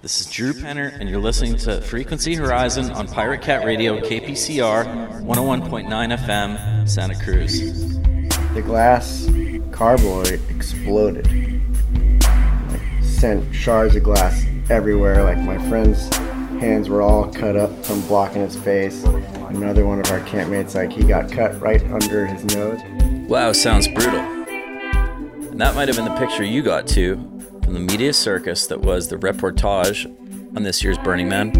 This is Drew Penner, and you're listening to Frequency Horizon on Pirate Cat Radio KPCR 101.9 FM, Santa Cruz. The glass carboy exploded. Like, sent shards of glass everywhere. Like my friend's hands were all cut up from blocking his face. Another one of our campmates, like he got cut right under his nose. Wow, sounds brutal. And that might have been the picture you got too from the media circus that was the reportage on this year's Burning Man.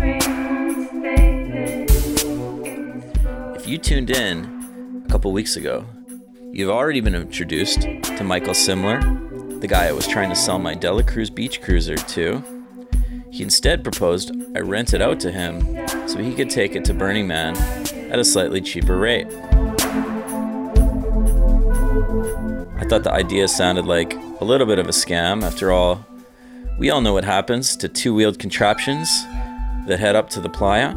If you tuned in a couple weeks ago, you've already been introduced to Michael Simler, the guy I was trying to sell my Dela Cruz Beach Cruiser to. He instead proposed I rent it out to him so he could take it to Burning Man at a slightly cheaper rate. I thought the idea sounded like a little bit of a scam. After all, we all know what happens to two wheeled contraptions that head up to the playa.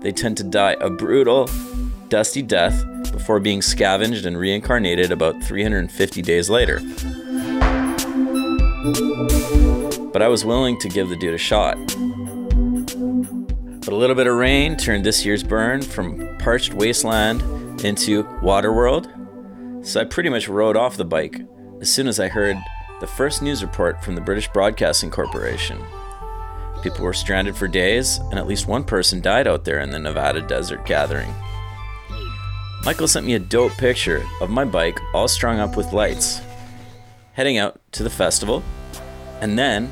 They tend to die a brutal, dusty death before being scavenged and reincarnated about 350 days later. But I was willing to give the dude a shot. But a little bit of rain turned this year's burn from parched wasteland into Waterworld. So I pretty much rode off the bike as soon as I heard the first news report from the British Broadcasting Corporation. People were stranded for days, and at least one person died out there in the Nevada desert gathering. Michael sent me a dope picture of my bike all strung up with lights, heading out to the festival, and then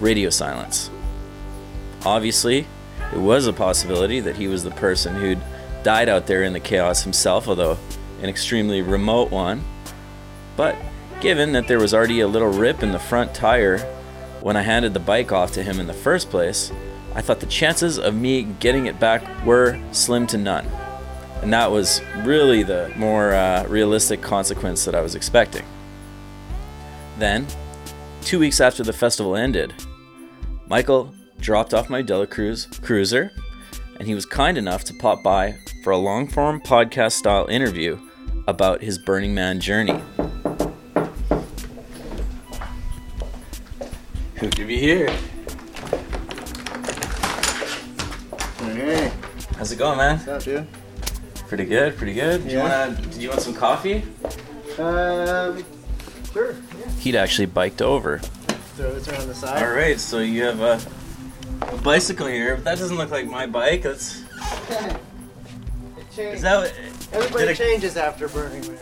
radio silence. Obviously, it was a possibility that he was the person who'd died out there in the chaos himself, although an extremely remote one. But given that there was already a little rip in the front tire when I handed the bike off to him in the first place, I thought the chances of me getting it back were slim to none. And that was really the more uh, realistic consequence that I was expecting. Then, two weeks after the festival ended, Michael dropped off my Dela Cruz cruiser, and he was kind enough to pop by for a long form podcast style interview about his Burning Man journey. Who could be here? Hey, How's it going, man? what's up, dude? Pretty good, pretty good. Do you wanna? Did you want some coffee? Um, sure. Yeah. He'd actually biked over. Throw this around the side. All right, so you have a, a bicycle here, but that doesn't look like my bike. That's It changed. is that what? Everybody changes after Burning Man.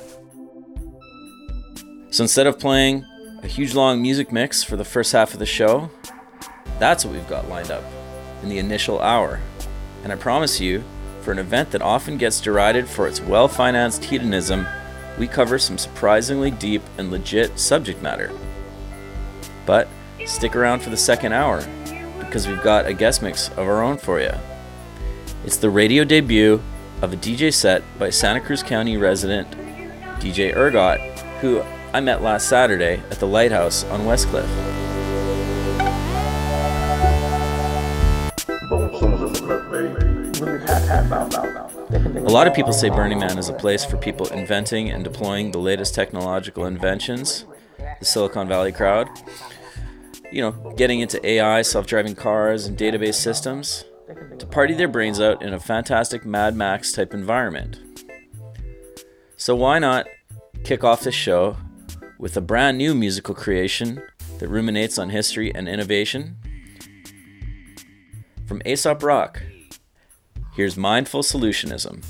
So instead of playing a huge long music mix for the first half of the show, that's what we've got lined up in the initial hour. And I promise you, for an event that often gets derided for its well financed hedonism, we cover some surprisingly deep and legit subject matter. But stick around for the second hour, because we've got a guest mix of our own for you. It's the radio debut of a DJ set by Santa Cruz County resident DJ Ergot, who I met last Saturday at the Lighthouse on Westcliff. A lot of people say Burning Man is a place for people inventing and deploying the latest technological inventions, the Silicon Valley crowd. You know, getting into AI, self driving cars, and database systems to party their brains out in a fantastic Mad Max type environment. So, why not kick off this show with a brand new musical creation that ruminates on history and innovation? From Aesop Rock, here's Mindful Solutionism.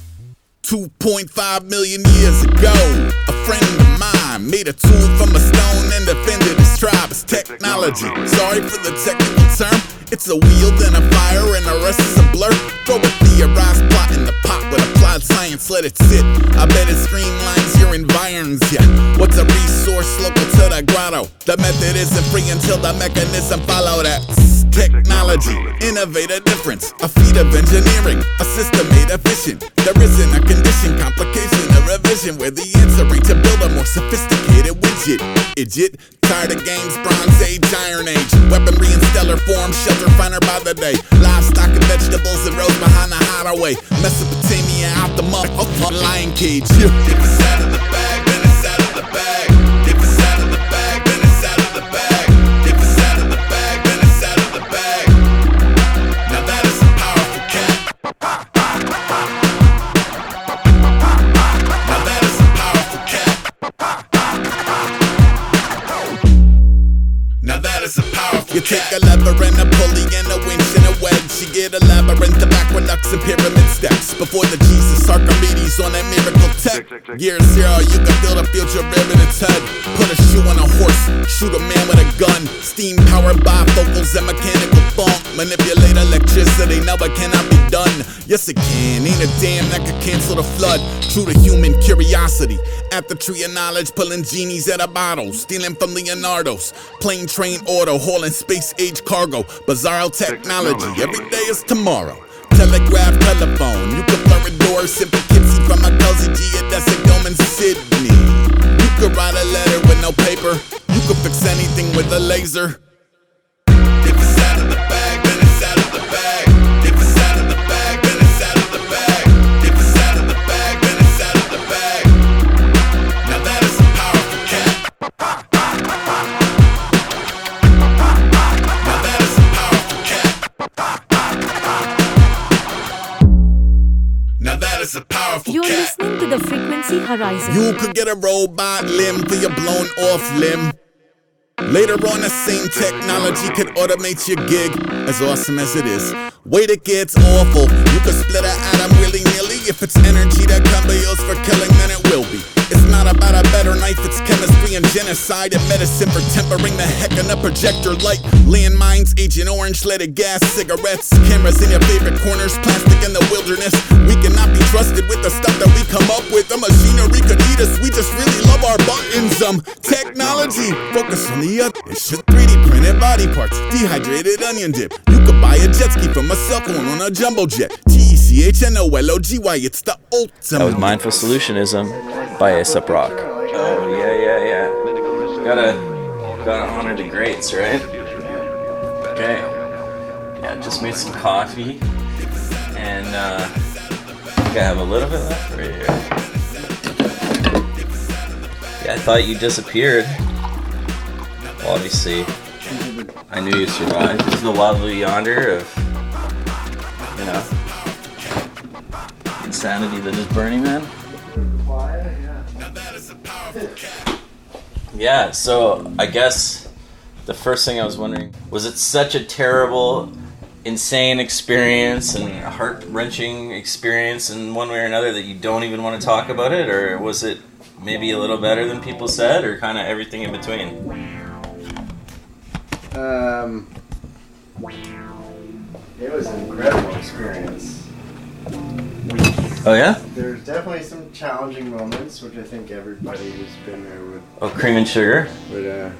2.5 million years ago, a friend of mine made a tool from a stone and defended tribe as technology. Sorry for the technical term, it's a wheel, then a fire, and the rest is a blur. Throw a theorized plot in the pot with applied science, let it sit. I bet it streamlines your environs, yeah. What's a resource local to the grotto? The method isn't free until the mechanism follow that. Technology, innovate a difference, a feat of engineering, a system made efficient. There isn't a condition, complication, a revision where the answer ain't to build a more sophisticated widget. Idiot, tired of games, Bronze Age, Iron Age, weaponry in stellar form, shelter finer by the day. Livestock and vegetables that rose behind the hideaway. Mesopotamia out the mud, lion cage. Bag. If it's out of the bag, then it's out of the bag. You take a lever and a pulley and a winch and she get a labyrinth of aqueducts and pyramid steps. Before the Jesus Archimedes on that miracle tech. Year zero, you can build a future rib in its head. Put a shoe on a horse, shoot a man with a gun. Steam powered bifocals and mechanical funk. Manipulate electricity, now it cannot be done. Yes, it can. Ain't a damn that could cancel the flood. True to human curiosity. At the tree of knowledge, pulling genies out of bottles. Stealing from Leonardo's. Plane, train, auto, hauling space age cargo. Bizarro technology. Every day is tomorrow. Telegraph, telephone. You can blur a door. Simple kitsy from a cozy G. That's a dome in Sydney. You could write a letter with no paper. You could fix anything with a laser. If it's out is a powerful You're cat. listening to the Frequency Horizon. You could get a robot limb for your blown off limb. Later on, the same technology could automate your gig, as awesome as it is. Wait, it gets awful. You could split an atom willy nilly. If it's energy that can be used for killing, then it will. It's not about a better knife, it's chemistry and genocide and medicine for tempering the heck in a projector light. Landmines, Agent Orange, leaded gas, cigarettes, cameras in your favorite corners, plastic in the wilderness. We cannot be trusted with the stuff that we come up with. The machinery could eat us, we just really love our buttons. Um, technology, focus on the other. It's just 3D printed body parts, dehydrated onion dip. You could buy a jet ski from a cell phone on a jumbo jet. T C H N O L O G Y, it's the ultimate. That was Mindful Solutionism by Aesop Rock. Oh, yeah, yeah, yeah. Gotta, gotta honor the greats, right? Okay. Yeah, just made some coffee. And, uh, I think I have a little bit left right here. Yeah, I thought you disappeared. Well, obviously, I knew you survived. This is the lovely yonder of, you know, insanity that is Burning Man. Yeah, so I guess the first thing I was wondering was it such a terrible, insane experience and a heart wrenching experience in one way or another that you don't even want to talk about it, or was it maybe a little better than people said, or kind of everything in between? Um, it was an incredible experience. Oh yeah? There's definitely some challenging moments, which I think everybody who's been there would. Oh, cream and sugar. would uh,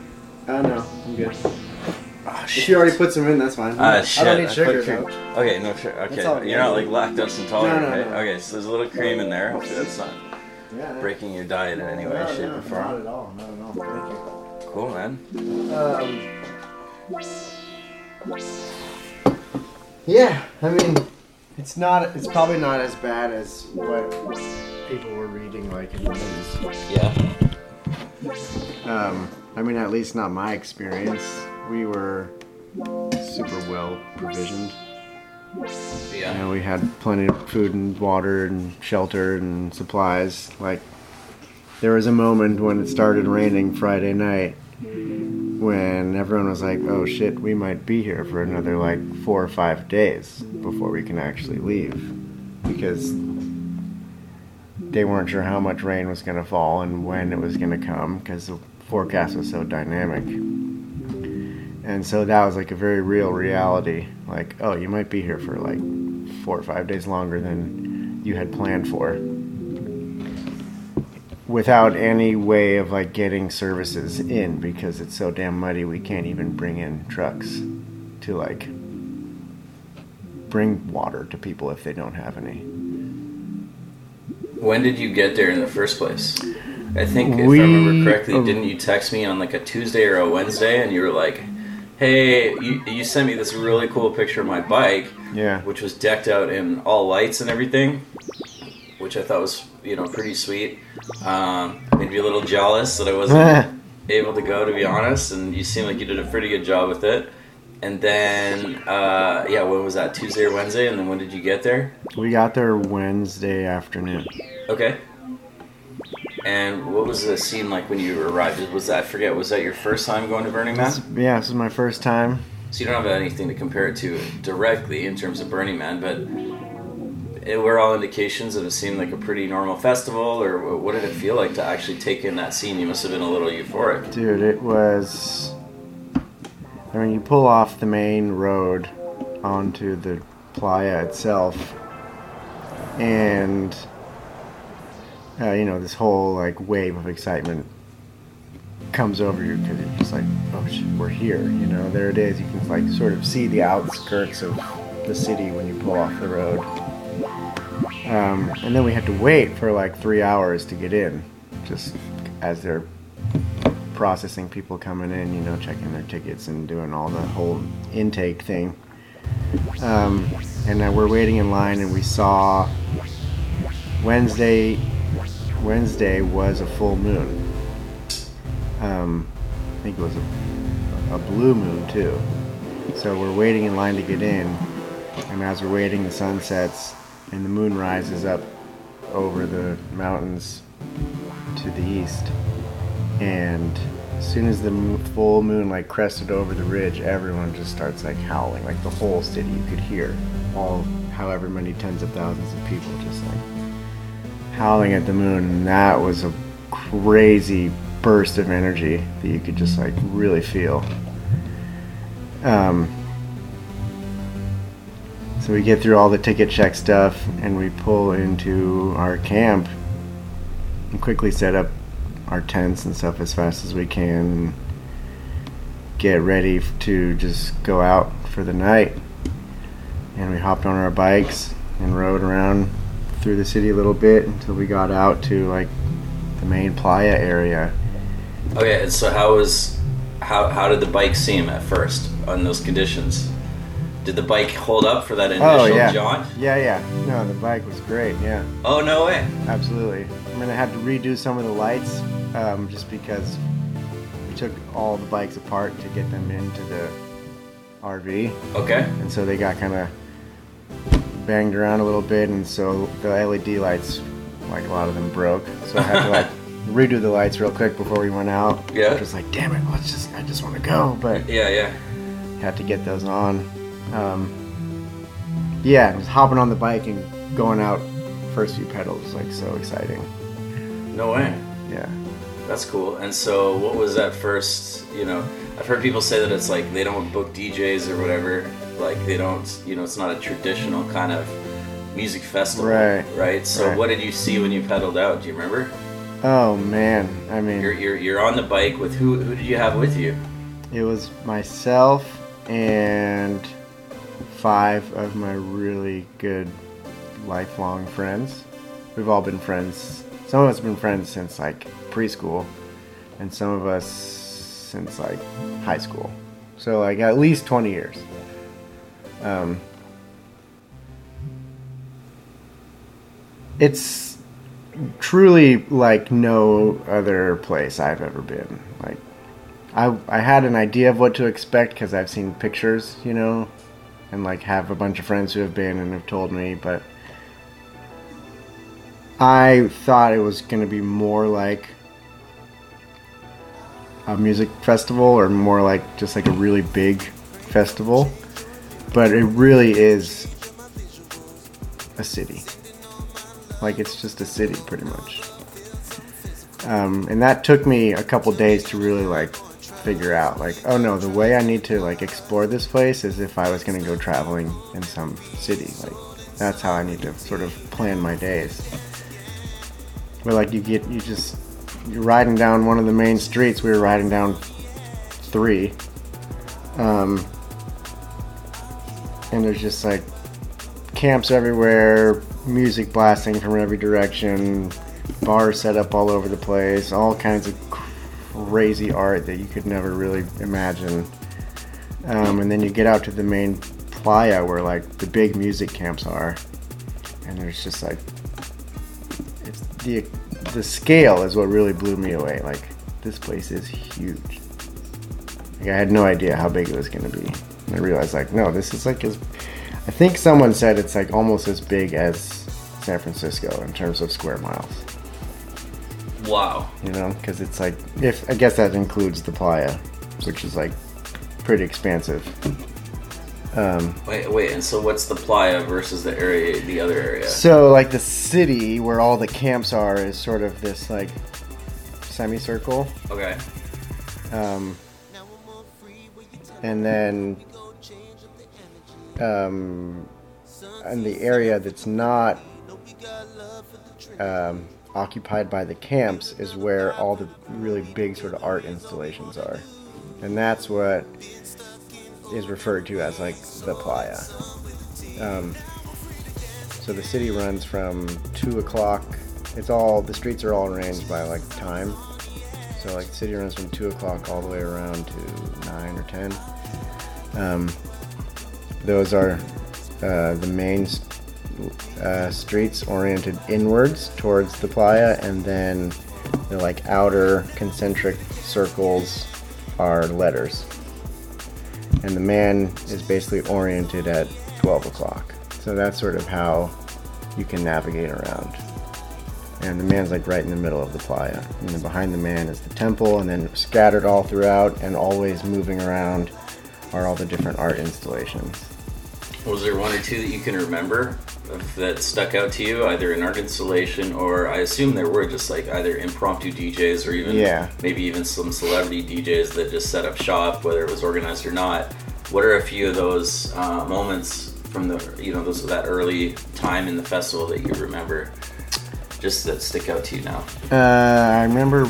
I don't know. I'm good. Oh, If you already put some in, that's fine. Ah, I don't need sugar cream- though. Okay, no sugar. Okay, you're not good. like lactose intolerant, No, no, right? no. Okay, so there's a little cream in there. Hopefully that's not Yeah. breaking your diet in any way, no, shape, no, or not form. at all. Not at all. Thank you. Cool, man. Um, yeah, I mean, it's not. It's probably not as bad as what people were reading like in the news. Yeah. Um, I mean, at least not my experience. We were super well provisioned. You Yeah. know, we had plenty of food and water and shelter and supplies. Like, there was a moment when it started raining Friday night when everyone was like, oh shit, we might be here for another like four or five days before we can actually leave. Because they weren't sure how much rain was going to fall and when it was going to come because the forecast was so dynamic. And so that was like a very real reality. Like, oh, you might be here for like four or five days longer than you had planned for. Without any way of like getting services in because it's so damn muddy, we can't even bring in trucks to like bring water to people if they don't have any. When did you get there in the first place? I think if We- I remember correctly, uh, didn't you text me on like a Tuesday or a Wednesday, and you were like, "Hey, you, you sent me this really cool picture of my bike, Yeah. which was decked out in all lights and everything, which I thought was you know pretty sweet. Um, made me a little jealous that I wasn't able to go, to be honest. And you seem like you did a pretty good job with it. And then, uh, yeah, when was that? Tuesday or Wednesday? And then when did you get there? We got there Wednesday afternoon. Okay. And what was the scene like when you arrived? Was that I forget? Was that your first time going to Burning Man? Yeah, this is my first time. So you don't have anything to compare it to directly in terms of Burning Man, but it were all indications of it seemed like a pretty normal festival, or what did it feel like to actually take in that scene? You must have been a little euphoric. Dude, it was. I mean, you pull off the main road onto the playa itself, and uh, you know this whole like wave of excitement comes over you because you're just like, oh shit, we're here. You know, there it is. You can like sort of see the outskirts of the city when you pull off the road. Um, and then we had to wait for like three hours to get in, just as they're processing people coming in, you know, checking their tickets and doing all the whole intake thing. Um, and we're waiting in line, and we saw Wednesday. Wednesday was a full moon. Um, I think it was a, a blue moon too. So we're waiting in line to get in, and as we're waiting, the sun sets and the moon rises up over the mountains to the east. And as soon as the full moon like crested over the ridge, everyone just starts like howling, like the whole city. You could hear all however many tens of thousands of people just like howling at the moon, and that was a crazy burst of energy that you could just like really feel. Um, so we get through all the ticket check stuff and we pull into our camp and quickly set up our tents and stuff as fast as we can and get ready to just go out for the night. And we hopped on our bikes and rode around through the city a little bit until we got out to like the main playa area. Okay, so how was how how did the bike seem at first on those conditions? Did the bike hold up for that initial oh yeah, jaunt? yeah, yeah. No, the bike was great. Yeah. Oh no way! Absolutely. I'm gonna have to redo some of the lights um, just because we took all the bikes apart to get them into the RV, Okay. and so they got kind of banged around a little bit, and so the LED lights, like a lot of them broke. So I had to like redo the lights real quick before we went out. Yeah. Just like, damn it, let's just, I just want to go, but Yeah, yeah. had to get those on. Um, yeah, just hopping on the bike and going out first few pedals like so exciting. No way. Yeah. That's cool. And so, what was that first? You know, I've heard people say that it's like they don't book DJs or whatever. Like they don't, you know, it's not a traditional kind of music festival, Right. Right. So, Right. what did you see when you pedaled out? Do you remember? Oh man, I mean, You're you're, you're on the bike with who? Who did you have with you? it was myself and five of my really good lifelong friends. We've all been friends. Some of us have been friends since like preschool, and some of us since like high school. So like at least 20 years. Um, it's truly like no other place I've ever been. Like I I had an idea of what to expect because I've seen pictures, you know, and like have a bunch of friends who have been and have told me, but I thought it was going to be more like a music festival or more like just like a really big festival, but it really is a city. Like it's just a city pretty much. Um, and that took me a couple days to really like figure out like oh no the way i need to like explore this place is if i was going to go traveling in some city. Like that's how i need to sort of plan my days. But like you get you just you're riding down one of the main streets. We were riding down three. Um, and there's just like camps everywhere music blasting from every direction bars set up all over the place all kinds of crazy art that you could never really imagine. Um, and then you get out to the main playa where like the big music camps are, and there's just like it's the the scale is what really blew me away. Like this place is huge. Like I had no idea how big it was gonna be. And I realized like no, this is like as I think someone said it's like almost as big as San Francisco in terms of square miles. Wow. you know, because it's like if I guess that includes the playa, which is like pretty expansive. Um, Wait, wait. And so, what's the playa versus the area, the other area? so like the city where all the camps are is sort of this like semicircle, Okay. um, and then um, and the area that's not um, occupied by the camps is where all the really big sort of art installations are, and that's what is referred to as like the playa. Um, so the city runs from two o'clock. It's all the streets are all arranged by like time. So like the city runs from two o'clock all the way around to nine or ten. Um, those are uh, the main uh, streets oriented inwards towards the playa, and then the like outer concentric circles are letters. And the man is basically oriented at 12 o'clock. So that's sort of how you can navigate around. And the man's like right in the middle of the playa. And then behind the man is the temple, and then scattered all throughout and always moving around are all the different art installations. Was there one or two that you can remember that stuck out to you, either an art installation or I assume there were just like either impromptu DJs or even Yeah. maybe even some celebrity DJs that just set up shop, whether it was organized or not. What are a few of those uh, moments from the you know those that early time in the festival that you remember, just that stick out to you now? Uh, I remember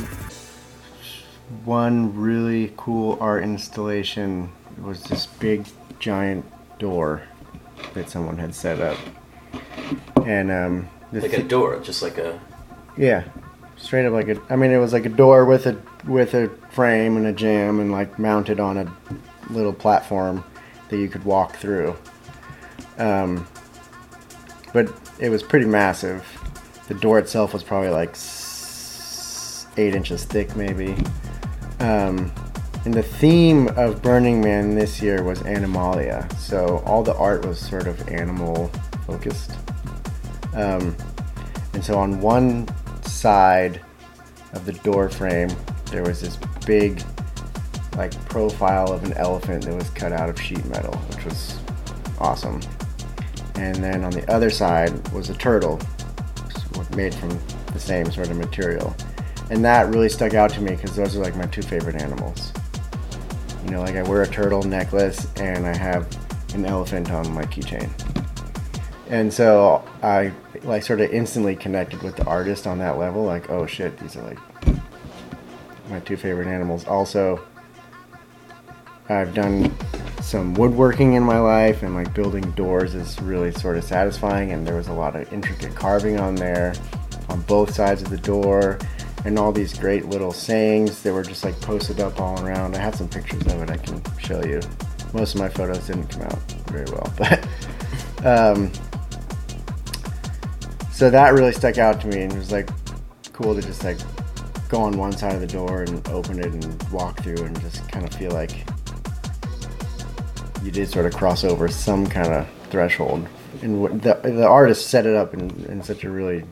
one really cool art installation It was this big giant door that someone had set up. And um, Like a door, just like a Yeah, straight up like a. I mean, it was like a door with a with a frame and a jamb, and like mounted on a little platform that you could walk through. Um, but it was pretty massive. The door itself was probably like eight inches thick, maybe. Um, and the theme of Burning Man this year was Animalia, so all the art was sort of animal focused. Um, and so on one side of the door frame, there was this big, like, profile of an elephant that was cut out of sheet metal, which was awesome. And then on the other side was a turtle, made from the same sort of material. And that really stuck out to me because those are like my two favorite animals. You know, like I wear a turtle necklace and I have an elephant on my keychain. And so I like sort of instantly connected with the artist on that level. Like, oh shit, these are like my two favorite animals. Also, I've done some woodworking in my life, and like building doors is really sort of satisfying. And there was a lot of intricate carving on there, on both sides of the door, and all these great little sayings that were just like posted up all around. I have some pictures of it I can show you. Most of my photos didn't come out very well, but um, so that really stuck out to me and it was like cool to just like go on one side of the door and open it and walk through and just kind of feel like you did sort of cross over some kind of threshold. And the, the artist set it up in, in such a really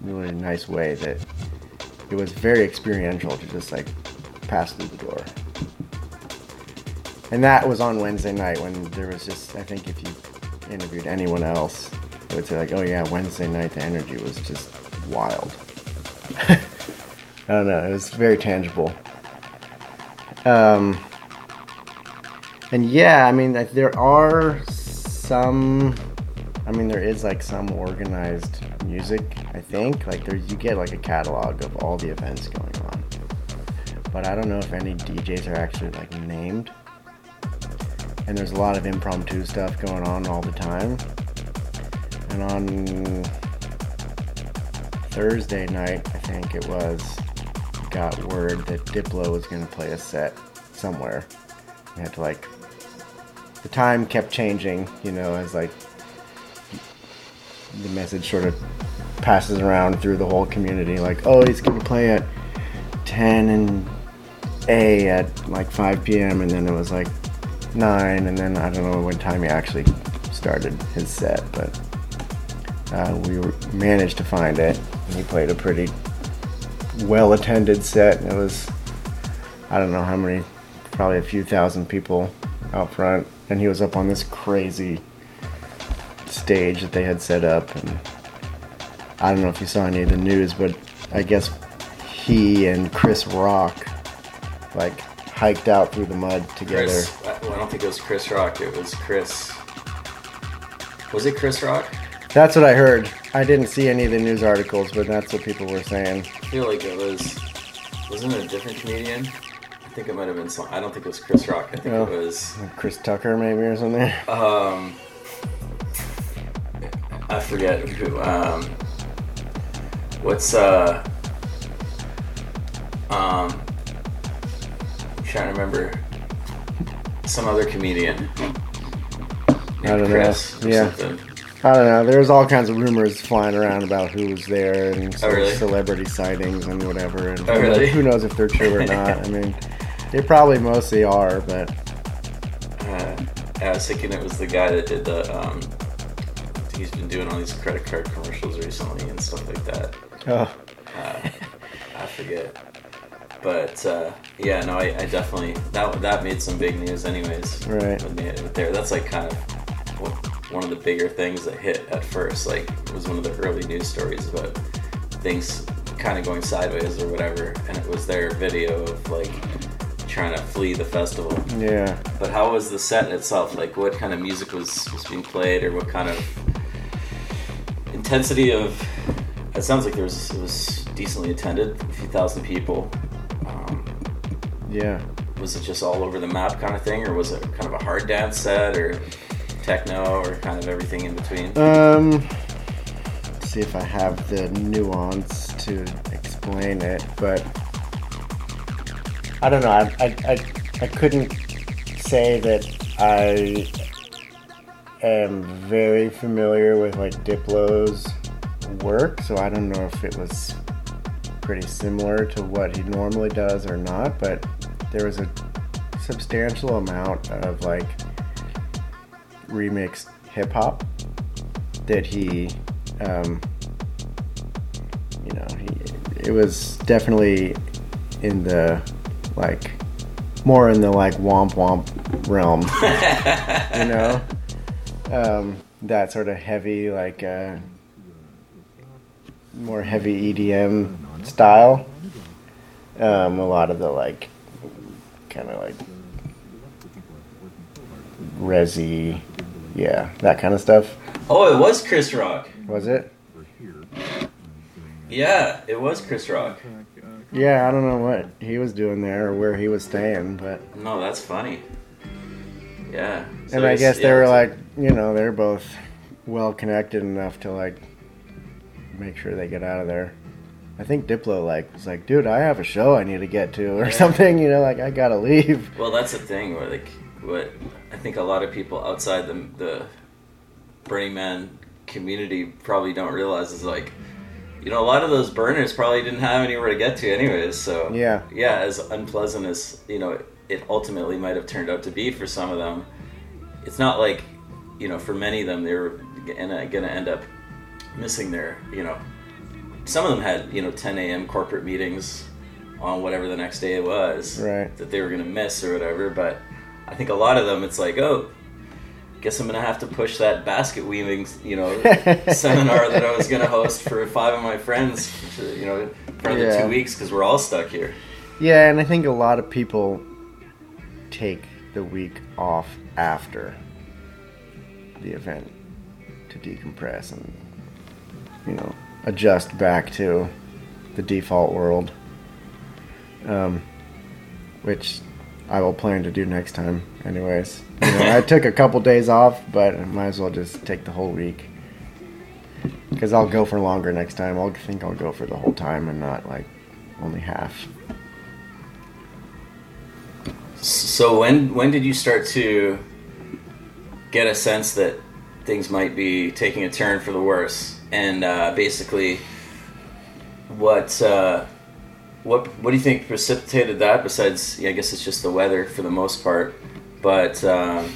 really nice way that it was very experiential to just like pass through the door. And that was on wednesday night when there was just i think if you interviewed anyone else they would say like oh yeah wednesday night the energy was just wild. I don't know it was very tangible. Um and yeah i mean like, there are some i mean there is like some organized music i think. Like there you get like a catalog of all the events going on. But i don't know if any djs are actually like named. And there's a lot of impromptu stuff going on all the time and on Thursday night, I think it was, got word that Diplo was going to play a set somewhere. We had to like, the time kept changing, you know, as like the message sort of passes around through the whole community. Like, oh, he's going to play at 10 and A at like 5 p.m. And then it was like 9, and then I don't know what time he actually started his set, but uh, we managed to find it. He played a pretty well attended set. It was, I don't know how many, probably a few thousand people out front. And he was up on this crazy stage that they had set up. And I don't know if you saw any of the news, but I guess he and Chris Rock like hiked out through the mud together. Chris, well, I don't think it was Chris Rock. It was Chris. Was it Chris Rock? That's what I heard. I didn't see any of the news articles, but that's what people were saying. I feel like it was. Wasn't it a different comedian? I think it might have been some. I don't think it was Chris Rock. I think Oh. it was. Chris Tucker, maybe, or something. Um, I forget who. Um, what's uh? Um, I'm trying to remember some other comedian. I don't know. Chris or Yeah. something. I don't know. There's all kinds of rumors flying around about who was there and Oh, really? celebrity sightings and whatever. And Oh, really? Who knows if they're true or not? I mean, they probably mostly are, but Uh, I was thinking it was the guy that did the. Um, he's been doing all these credit card commercials recently and stuff like that. oh, I forget. But uh, yeah, no, I, I definitely that that made some big news, anyways. Right. When they had there, that's like kind of one of the bigger things that hit at first. Like it was one of the early news stories about things kind of going sideways or whatever, and it was their video of like trying to flee the festival. yeah. But how was the set itself? Like, what kind of music was, was being played, or what kind of intensity of? It sounds like there was it was decently attended, a few thousand people. Um, Yeah. was it just all over the map kind of thing, or was it kind of a hard dance set, or techno, or kind of everything in between? Um, see if I have the nuance to explain it, but I don't know. I, I, I, I couldn't say that I am very familiar with like Diplo's work, so I don't know if it was pretty similar to what he normally does or not, but there was a substantial amount of like remixed hip hop that he, um, you know, he, it was definitely in the like more in the like womp womp realm, you know, um, that sort of heavy like uh, more heavy EDM style. Um, a lot of the like kind of like resi, yeah, that kind of stuff. Oh, it was Chris Rock. Was it? Yeah, it was Chris Rock. Yeah, I don't know what he was doing there or where he was staying, but No, that's funny. Yeah. So and I guess yeah, they were like, you know, they're both well connected enough to like make sure they get out of there. I think Diplo like was like, dude, I have a show I need to get to or Yeah. something, you know, like I gotta leave. Well, that's the thing. Where like, what I think a lot of people outside the the Burning Man community probably don't realize is like, you know, a lot of those burners probably didn't have anywhere to get to, anyways. So Yeah. yeah. As unpleasant as you know, it ultimately might have turned out to be for some of them. It's not like, you know, for many of them they were gonna gonna end up missing their, you know, some of them had you know 10 a.m. corporate meetings on whatever the next day it was Right. that they were gonna miss or whatever. But I think a lot of them, it's like, oh, guess I'm gonna have to push that basket weaving, you know, seminar that I was gonna host for five of my friends, you know, for another Yeah. two weeks because we're all stuck here. Yeah, and I think a lot of people take the week off after the event to decompress and you know adjust back to the default world, um, which I will plan to do next time. Anyways, you know, I took a couple days off, but I might as well just take the whole week because I'll go for longer next time. I'll think I'll go for the whole time and not like only half. So when when did you start to get a sense that things might be taking a turn for the worse? And uh, basically, what uh, what what do you think precipitated that? Besides, yeah, I guess it's just the weather for the most part. But um,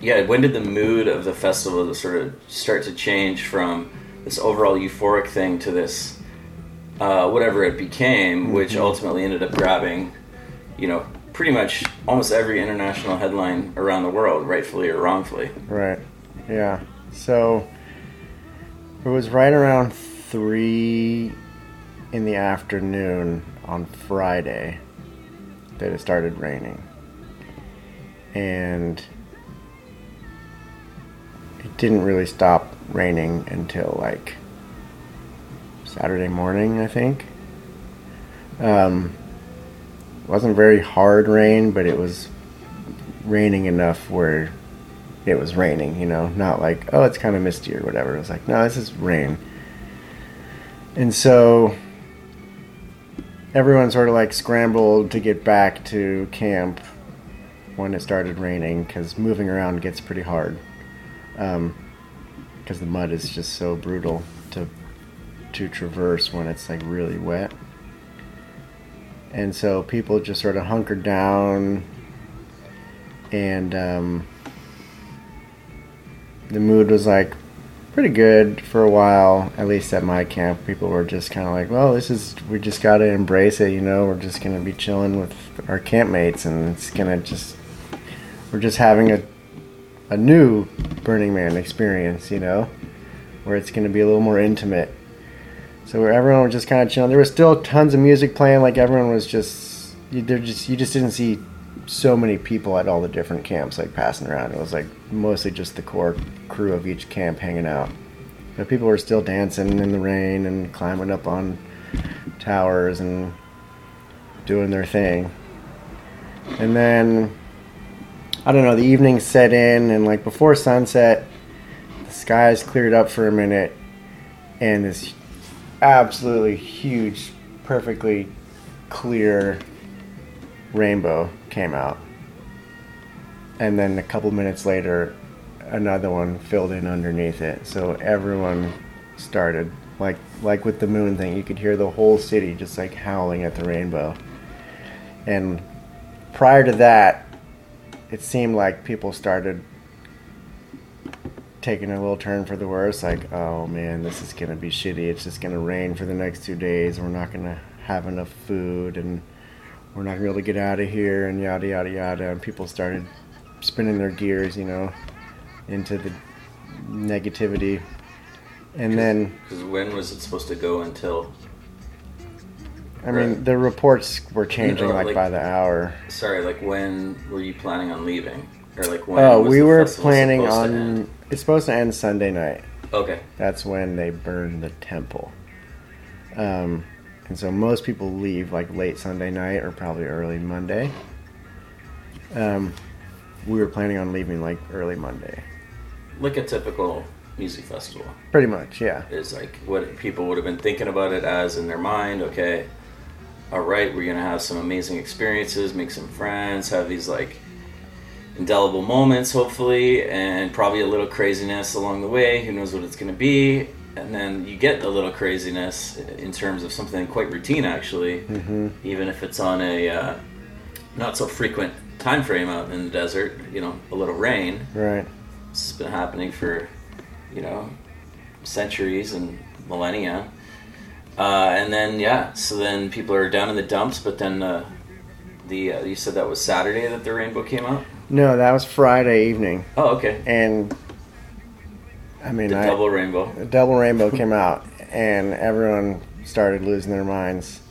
yeah, when did the mood of the festival sort of start to change from this overall euphoric thing to this uh, whatever it became, which ultimately ended up grabbing, you know, pretty much almost every international headline around the world, rightfully or wrongfully. Right. Yeah. So it was right around three in the afternoon on Friday that it started raining. And it didn't really stop raining until like Saturday morning, I think. Um, it wasn't very hard rain, but it was raining enough where it was raining, you know, not like, oh, it's kind of misty or whatever. It was like, no, this is rain. And so everyone sort of like scrambled to get back to camp when it started raining because moving around gets pretty hard. Because the mud is just so brutal to to traverse when it's like really wet. And so people just sort of hunkered down and um, the mood was like pretty good for a while, at least at my camp. People were just kind of like, well, this is, we just got to embrace it, you know, we're just going to be chilling with our campmates and it's going to just, we're just having a, a new Burning Man experience, you know, where it's going to be a little more intimate. So where everyone was just kind of chilling. There was still tons of music playing, like everyone was just, you, there just, you just didn't see so many people at all the different camps like passing around. It was like mostly just the core crew of each camp hanging out. But people were still dancing in the rain and climbing up on towers and doing their thing. And then I don't know, the evening set in and like before sunset, the skies cleared up for a minute and this absolutely huge, perfectly clear rainbow came out. And then a couple minutes later, another one filled in underneath it. So everyone started like like with the moon thing, you could hear the whole city just like howling at the rainbow. And prior to that, it seemed like people started taking a little turn for the worse. Like, oh man, this is gonna be shitty. It's just gonna rain for the next two days. We're not gonna have enough food, and we're not gonna be able to get out of here, and yada yada yada. And people started spinning their gears, you know, into the negativity. And then, Because when was it supposed to go until? I mean, the reports were changing No, like, like- by the hour. Sorry, like when were you planning on leaving, or like when? Oh, we were planning on. It's supposed to end Sunday night. Okay, That's when they burn the temple. Um, and so most people leave like late Sunday night or probably early Monday. Um, we were planning on leaving like early Monday. like a typical music festival Pretty much, yeah. is like what people would have been thinking about it as in their mind. Okay, all right, we're gonna have some amazing experiences, make some friends, have these like indelible moments, hopefully, and probably a little craziness along the way. Who knows what it's gonna be? And then you get a little craziness in terms of something quite routine, actually, Mm-hmm. even if it's on a uh, not so frequent time frame out in the desert. You know, a little rain. Right. It's been happening for, you know, centuries and millennia. Uh, and then yeah, so then people are down in the dumps. But then uh, the uh, you said that was Saturday that the rainbow came out. No, that was Friday evening. Oh, okay. And I mean, The I, double rainbow. a double rainbow came out, and everyone started losing their minds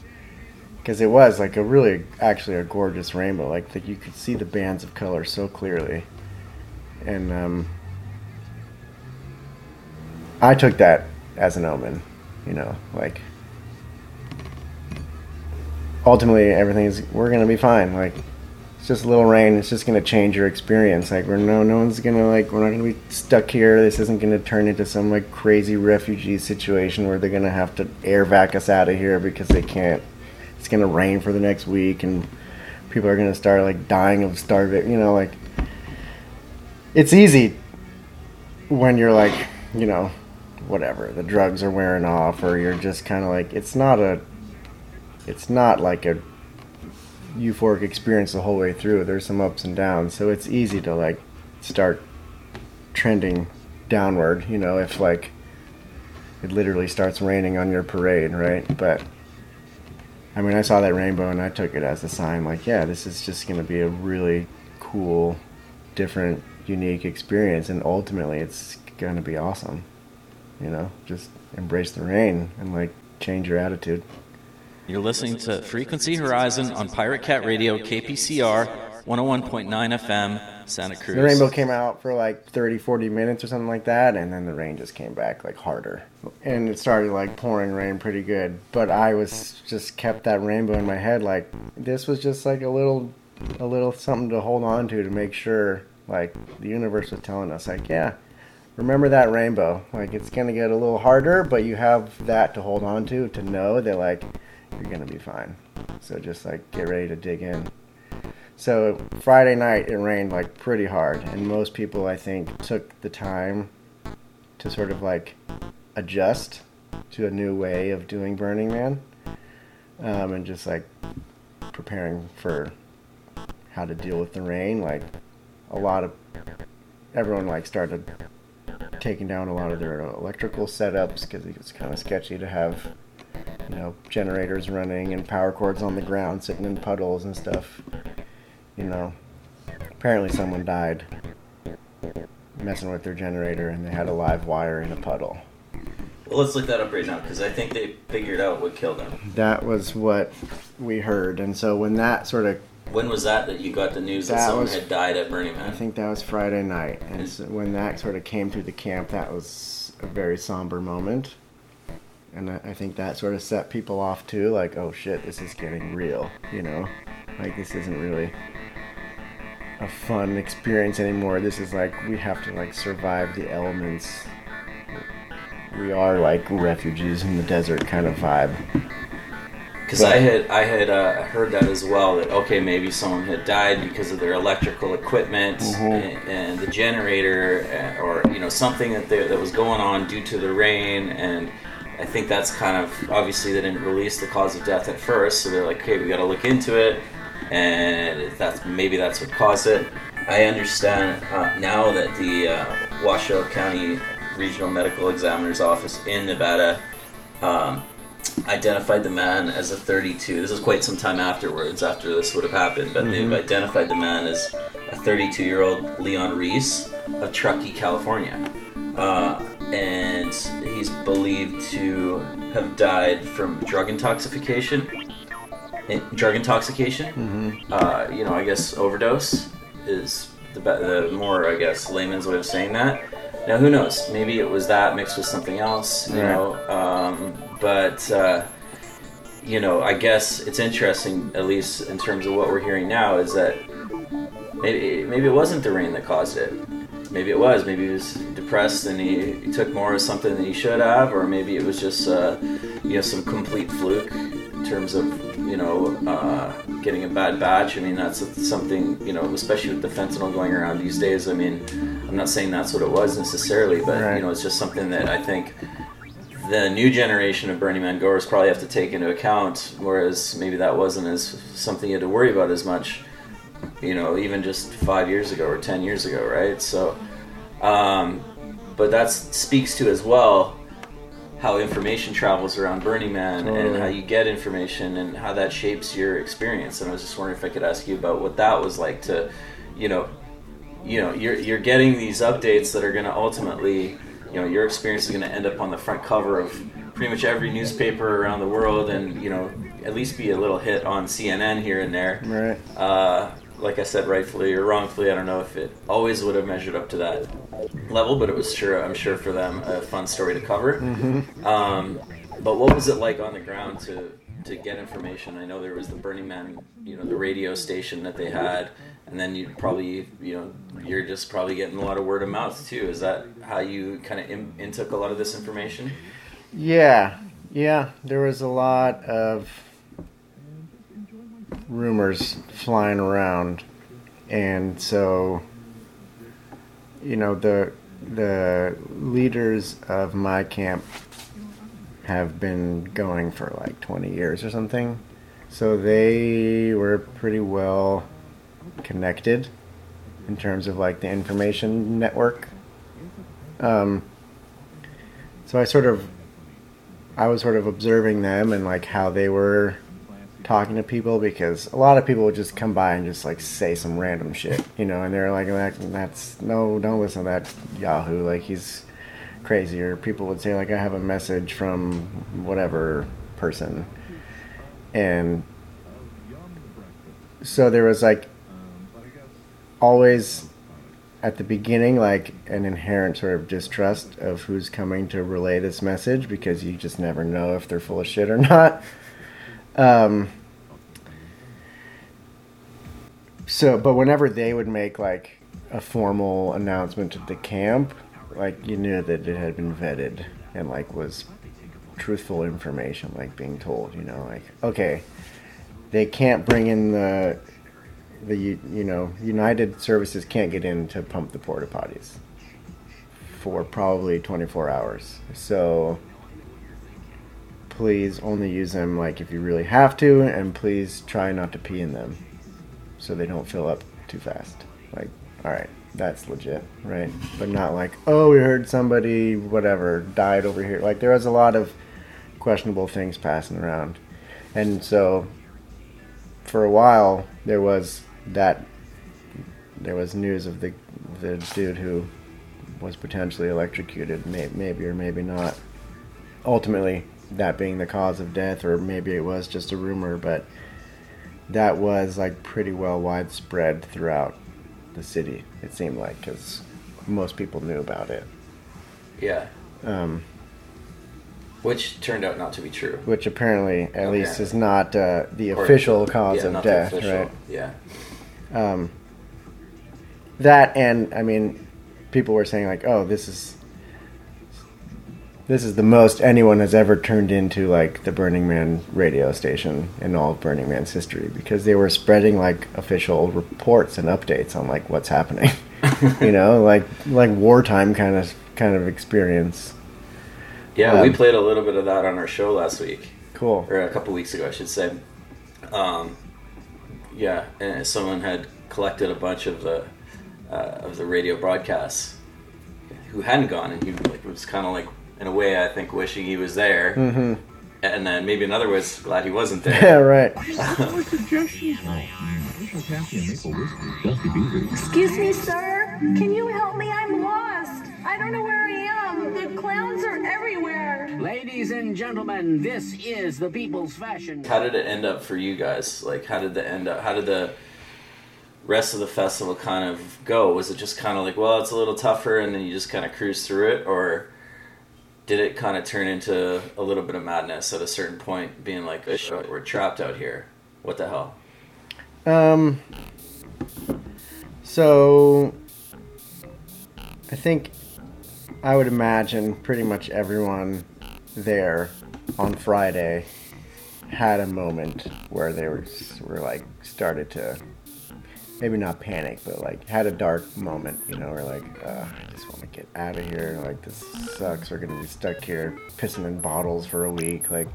because it was like a really, actually, a gorgeous rainbow. Like, like you could see the bands of color so clearly, and um, I took that as an omen. You know, like ultimately everything's we're gonna be fine. Like it's just a little rain. It's just gonna change your experience. Like we're no no one's gonna like we're not gonna be stuck here. This isn't gonna turn into some like crazy refugee situation where they're gonna have to air vac us out of here because they can't. It's gonna rain for the next week and people are gonna start like dying of starvation. You know, like it's easy when you're like you know whatever the drugs are wearing off or you're just kind of like it's not a it's not like a euphoric experience the whole way through. There's some ups and downs, so it's easy to like start trending downward. You know, if like it literally starts raining on your parade, right? But I mean, I saw that rainbow and I took it as a sign, like, yeah, this is just going to be a really cool, different, unique experience, and ultimately, it's going to be awesome. You know, just embrace the rain and like change your attitude. You're listening to Frequency Horizon on Pirate Cat Radio, KPCR, 101.9 FM, Santa Cruz. The rainbow came out for like 30, 40 minutes or something like that, and then the rain just came back like harder. And it started like pouring rain pretty good. But I was just kept that rainbow in my head like this was just like a little a little something to hold on to to make sure like the universe was telling us like, yeah, remember that rainbow. Like it's gonna get a little harder, but you have that to hold on to to know that like you're gonna be fine. So just like get ready to dig in. So Friday night it rained like pretty hard, and most people I think took the time to sort of like adjust to a new way of doing Burning Man, um, and just like preparing for how to deal with the rain. Like a lot of everyone like started taking down a lot of their electrical setups because it's kind of sketchy to have you know generators running and power cords on the ground sitting in puddles and stuff you know apparently someone died messing with their generator and they had a live wire in a puddle Well, let's look that up right now because I think they figured out what killed them. that was what we heard and so when that sort of When was that that you got the news that, That someone was- had died at Burning Man? I think that was Friday night, and so when that sort of came through the camp, that was a very somber moment, and I, I think that sort of set people off too. Like, oh shit, this is getting real, you know, like this isn't really a fun experience anymore. This is like we have to like survive the elements. We are like refugees in the desert kind of vibe. Because I had I had uh, heard that as well. That okay, maybe someone had died because of their electrical equipment Mhm. and, and the generator, uh, or you know something that they, that was going on due to the rain. And I think that's kind of obviously they didn't release the cause of death at first, so they're like, okay, we got to look into it, and that's maybe that's what caused it. I understand uh, now that the uh, Washoe County Regional Medical Examiner's Office in Nevada. Um, identified the man as a 32. This is quite some time afterwards, after this would have happened, but they've identified the man as a 32 year old Leon Reece of Truckee, California. Uh, and he's believed to have died from drug intoxication. Drug intoxication? Uh, you know, I guess overdose is the, be- the more, I guess, layman's way of saying that. Now, who knows? Maybe it was that mixed with something else, you Right. know. Um, but uh, you know, I guess it's interesting, at least in terms of what we're hearing now, is that maybe maybe it wasn't the rain that caused it. Maybe it was. Maybe he was depressed and he, he took more of something than he should have, or maybe it was just uh, you know some complete fluke in terms of you know uh, getting a bad batch. I mean, that's something you know, especially with the fentanyl going around these days. I mean, I'm not saying that's what it was necessarily, but Right. you know, it's just something that I think the new generation of Burning Man goers probably have to take into account, whereas maybe that wasn't as something you had to worry about as much, you know, even just five years ago or ten years ago, right? So, um, but that speaks to as well how information travels around Burning Man and how you get information and how that shapes your experience. And I was just wondering if I could ask you about what that was like to, you know, you know, you're you're getting these updates that are going to ultimately, you know, your experience is going to end up on the front cover of pretty much every newspaper around the world, and you know, at least be a little hit on CNN here and there. Right. Uh, like I said, rightfully or wrongfully, I don't know if it always would have measured up to that level, but it was sure, I'm sure for them, a fun story to cover. Um, but what was it like on the ground to to get information? I know there was the Burning Man, you know, the radio station that they had, and then you probably, you know, you're just probably getting a lot of word of mouth too. Is that how you kind of in, intook a lot of this information? Yeah, yeah. There was a lot of rumors flying around, and so you know the the leaders of my camp have been going for like 20 years or something. So they were pretty well connected in terms of like the information network. Um, so I sort of I was sort of observing them and like how they were talking to people because a lot of people would just come by and just like say some random shit, you know, and they're like, that, "That's no, don't listen to that Yahoo, like he's crazy." Or people would say like, "I have a message from whatever person," and so there was like always at the beginning like an inherent sort of distrust of who's coming to relay this message because you just never know if they're full of shit or not. Um, so, but whenever they would make like a formal announcement to the camp, like you knew that it had been vetted and like was truthful information, like being told, you know, like okay, they can't bring in the the you know United Services can't get in to pump the porta potties for probably 24 hours. So please only use them like if you really have to, and please try not to pee in them so they don't fill up too fast. Like, all right, that's legit, right? But not like, oh, we heard somebody whatever died over here. Like there was a lot of questionable things passing around, and so for a while there was that there was news of the the dude who was potentially electrocuted, may, maybe or maybe not. Ultimately, that being the cause of death, or maybe it was just a rumor, but that was like pretty well widespread throughout the city. It seemed like because most people knew about it, Yeah. um, Which turned out not to be true. which apparently, at least, is not uh, the Or- official cause yeah, of death, right? Yeah. um, that and I mean, people were saying like, "Oh, this is this is the most anyone has ever turned into like the Burning Man radio station in all of Burning Man's history," because they were spreading like official reports and updates on like what's happening. you know, like like wartime kind of kind of experience. Yeah, we Um, played a little bit of that on our show last week. Cool. or a couple weeks ago, I should say. Um, yeah, and someone had collected a bunch of the uh, of the radio broadcasts who hadn't gone, and he like was kind of like in a way, I think, wishing he was there, Mm-hmm. and then maybe another was glad he wasn't there. Yeah, right. Excuse me, sir. Can you help me? I'm lost. I don't know where I am. The clowns are everywhere. Ladies and gentlemen, this is the People's Fashion. How did it end up for you guys? Like, how did the end up? How did the rest of the festival kind of go? Was it just kind of like, well, it's a little tougher, and then you just kind of cruise through it, or did it kind of turn into a little bit of madness at a certain point, being like, oh, we're trapped out here? What the hell? Um. So, I think I would imagine pretty much everyone there on Friday had a moment where they were were like started to maybe not panic, but like had a dark moment, you know, or like uh, I just want to get out of here. Like this sucks. We're gonna be stuck here pissing in bottles for a week. Like,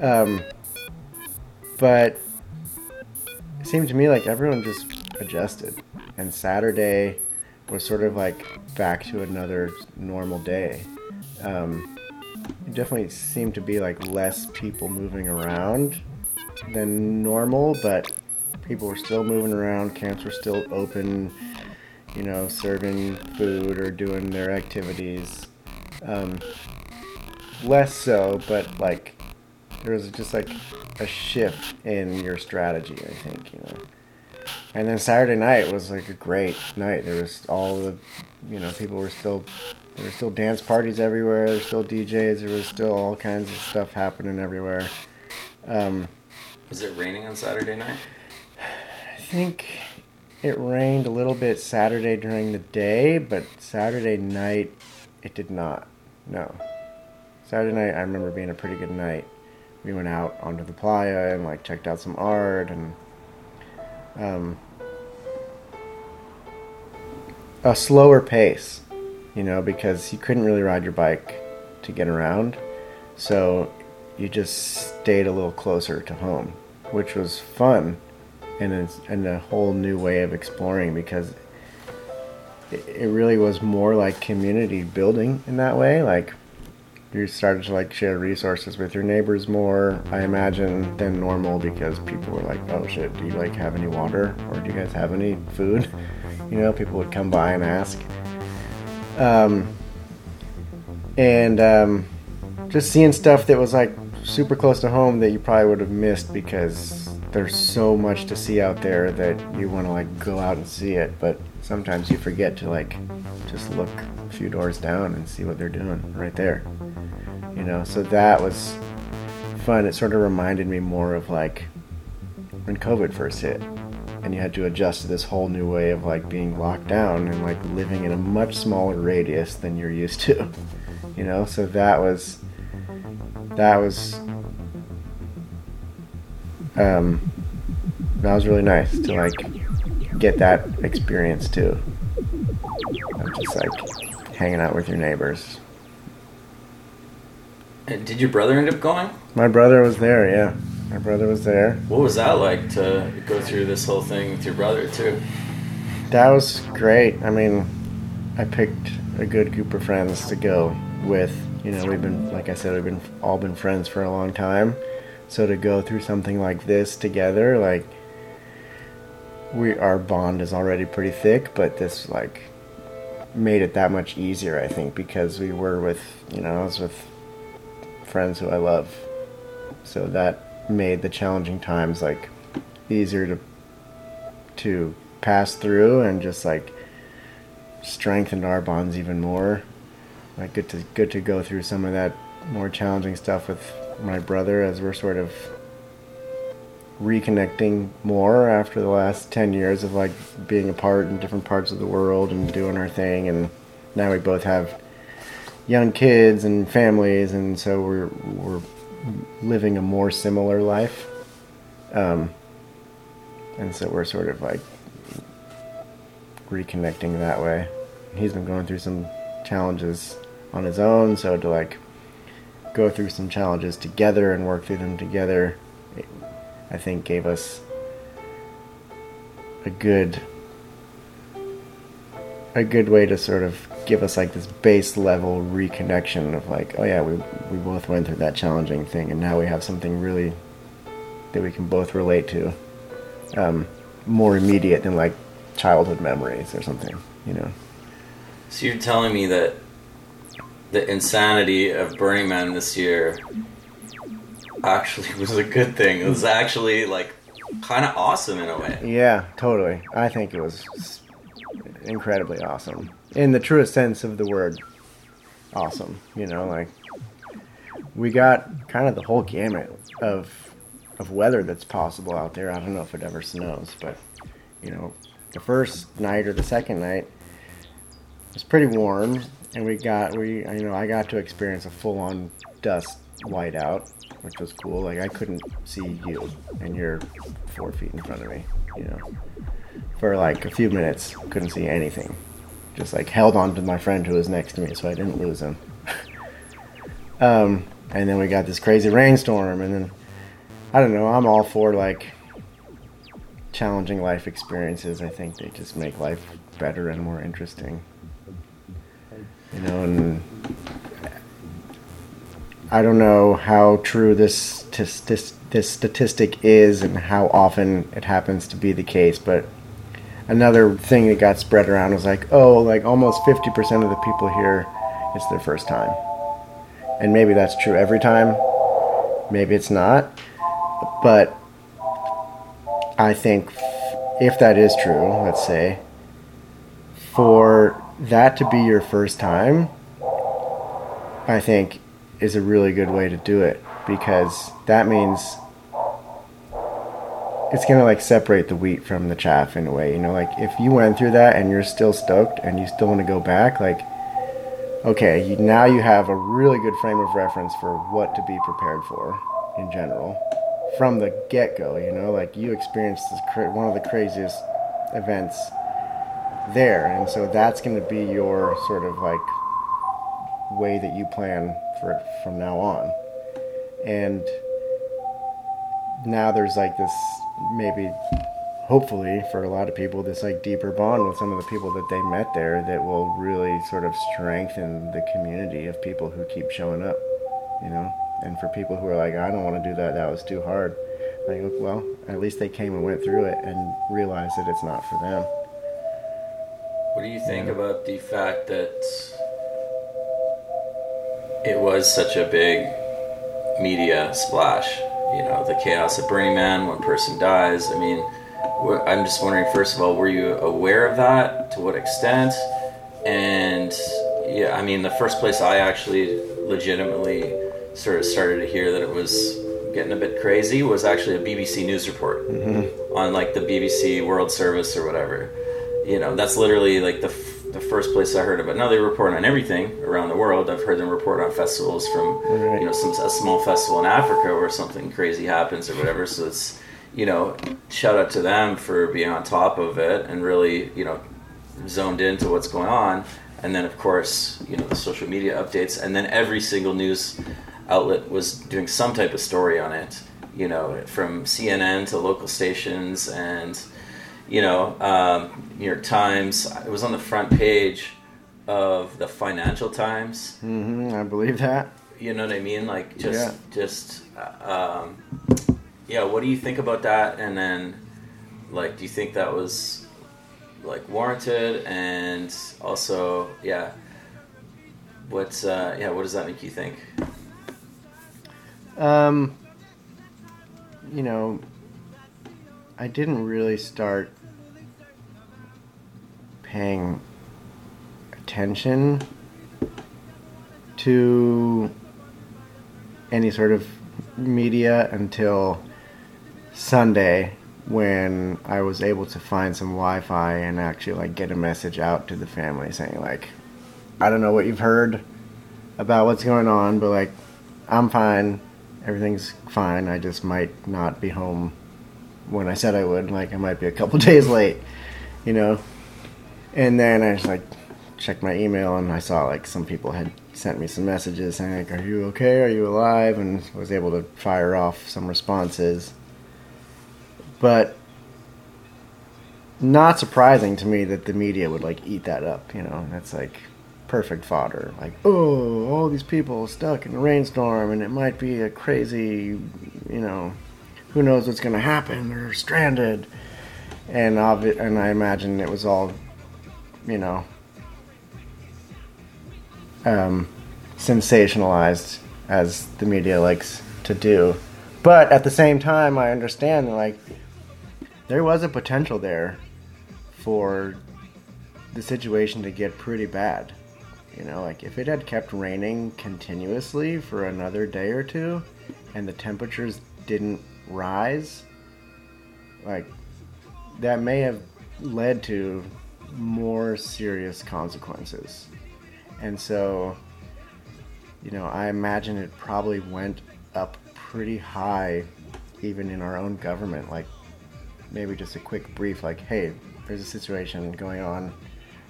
um, but it seemed to me like everyone just adjusted, and Saturday was sort of like back to another normal day. Um, it definitely seemed to be like less people moving around than normal, but people were still moving around. Camps were still open, you know, serving food or doing their activities. Um, less so, but like there was just like a shift in your strategy. I think you know. And then Saturday night was like a great night. There was all the, you know, people were still, there were still dance parties everywhere. There were still DJs. There was still all kinds of stuff happening everywhere. Um, Was it raining on Saturday night? I think it rained a little bit Saturday during the day, but Saturday night it did not. No. Saturday night I remember being a pretty good night. We went out onto the playa and like checked out some art and um, a slower pace, you know, because you couldn't really ride your bike to get around. So you just stayed a little closer to home, which was fun and it's and a whole new way of exploring because it, it really was more like community building in that way like you started to like share resources with your neighbors more, I imagine, than normal because people were like, "Oh shit, do you like have any water or do you guys have any food?" You know, people would come by and ask. Um, and um, just seeing stuff that was like super close to home that you probably would have missed because there's so much to see out there that you want to like go out and see it, but sometimes you forget to like just look a few doors down and see what they're doing right there. You know, so that was fun. It sort of reminded me more of like when COVID first hit and you had to adjust to this whole new way of like being locked down and like living in a much smaller radius than you're used to. You know, so that was that was um that was really nice to like get that experience too. Of just like hanging out with your neighbors. And did your brother end up going? My brother was there, yeah. My brother was there. What was that like to go through this whole thing with your brother too? That was great. I mean, I picked a good group of friends to go with. You know, we've been, like I said, we've been all been friends for a long time. So to go through something like this together, like we our bond is already pretty thick, but this like made it that much easier, I think, because we were with, you know, I was with friends who I love. So that made the challenging times like easier to to pass through and just like strengthened our bonds even more. Like good to good to go through some of that more challenging stuff with my brother as we're sort of reconnecting more after the last 10 years of like being apart in different parts of the world and doing our thing. And now we both have young kids and families and so we're we're living a more similar life. Um, and so we're sort of like reconnecting that way. He's been going through some challenges on his own so to like go through some challenges together and work through them together I think gave us a good a good way to sort of give us like this base level reconnection of like, oh yeah, we we both went through that challenging thing, and now we have something really that we can both relate to, um, more immediate than like childhood memories or something, you know. So you're telling me that the insanity of Burning Man this year actually was a good thing. It was actually like kind of awesome in a way. Yeah, totally. I think it was incredibly awesome in the truest sense of the word. Awesome, you know, like we got kind of the whole gamut of of weather that's possible out there. I don't know if it ever snows, but you know, the first night or the second night was pretty warm, and we got we you know I got to experience a full on dust whiteout, which was cool. Like I couldn't see you, and you're four feet in front of me. You know, for like a few minutes, couldn't see anything. Just like held on to my friend who was next to me, so I didn't lose him. um, and then we got this crazy rainstorm, and then I don't know. I'm all for like challenging life experiences. I think they just make life better and more interesting. You know, and I don't know how true this this this, statistic is and how often it happens to be the case, but another thing that got spread around was like, oh, like almost 50% of the people here, it's their first time. And maybe that's true every time. Maybe it's not. But I think if that is true, let's say, for that to be your first time, I think is a really good way to do it because that means it's gonna like separate the wheat from the chaff in a way. You know, like if you went through that and you're still stoked and you still want to go back, like okay, you, now you have a really good frame of reference for what to be prepared for in general from the get go. You know, like you experienced this cra- one of the craziest events there, and so that's going to be your sort of like way that you plan for it from now on, and now there's like this maybe hopefully for a lot of people this like deeper bond with some of the people that they met there that will really sort of strengthen the community of people who keep showing up you know? And for people who are like i don't want to do that. That was too hard. Like well at least they came and went through it and realized that it's not for them What do you think about the fact that it was such a big media splash? You know, the chaos at Burning Man, one person dies. I mean, I'm just wondering, first of all, were you aware of that? To what extent? And yeah, I mean, the first place I actually legitimately sort of started to hear that it was getting a bit crazy was actually a BBC news report mm-hmm. on like the BBC World Service or whatever. You know, that's literally like the f- the first place I heard about. Now they report on everything around the world. I've heard them report on festivals from Right. you know some a small festival in Africa where something crazy happens or whatever. So it's you know shout out to them for being on top of it and really you know zoned into what's going on. And then of course you know the social media updates and then every single news outlet was doing some type of story on it. You know from CNN to local stations and you know, um, New York Times. It was on the front page of the Financial Times. hmm i believe that You know what I mean? Like just, Yeah. just, uh, um, yeah. What do you think about that? And then, like, do you think that was like warranted? And also, yeah. What's uh, yeah? What does that make you think? Um, you know, I didn't really start paying attention to any sort of media until Sunday when I was able to find some Wi-Fi and actually like get a message out to the family saying like I don't know what you've heard about what's going on but like I'm fine. Everything's fine. I just might not be home when I said I would like I might be a couple days late you know and then I just like checked my email and I saw like some people had sent me some messages saying like, "Are you okay? Are you alive?" and was able to fire off some responses. But not surprising to me that the media would like eat that up. You know, that's like perfect fodder. Like, oh, all these people stuck in a rainstorm, and it might be a crazy, you know, who knows what's going to happen? They're stranded, and obvi- and I imagine it was all, you know, um, sensationalized as the media likes to do. But at the same time, I understand that, like there was a potential there for the situation to get pretty bad. You know, like if it had kept raining continuously for another day or two and the temperatures didn't rise, like that may have led to more serious consequences. And so, you know, I imagine it probably went up pretty high even in our own government. Like maybe just a quick brief like, hey, there's a situation going on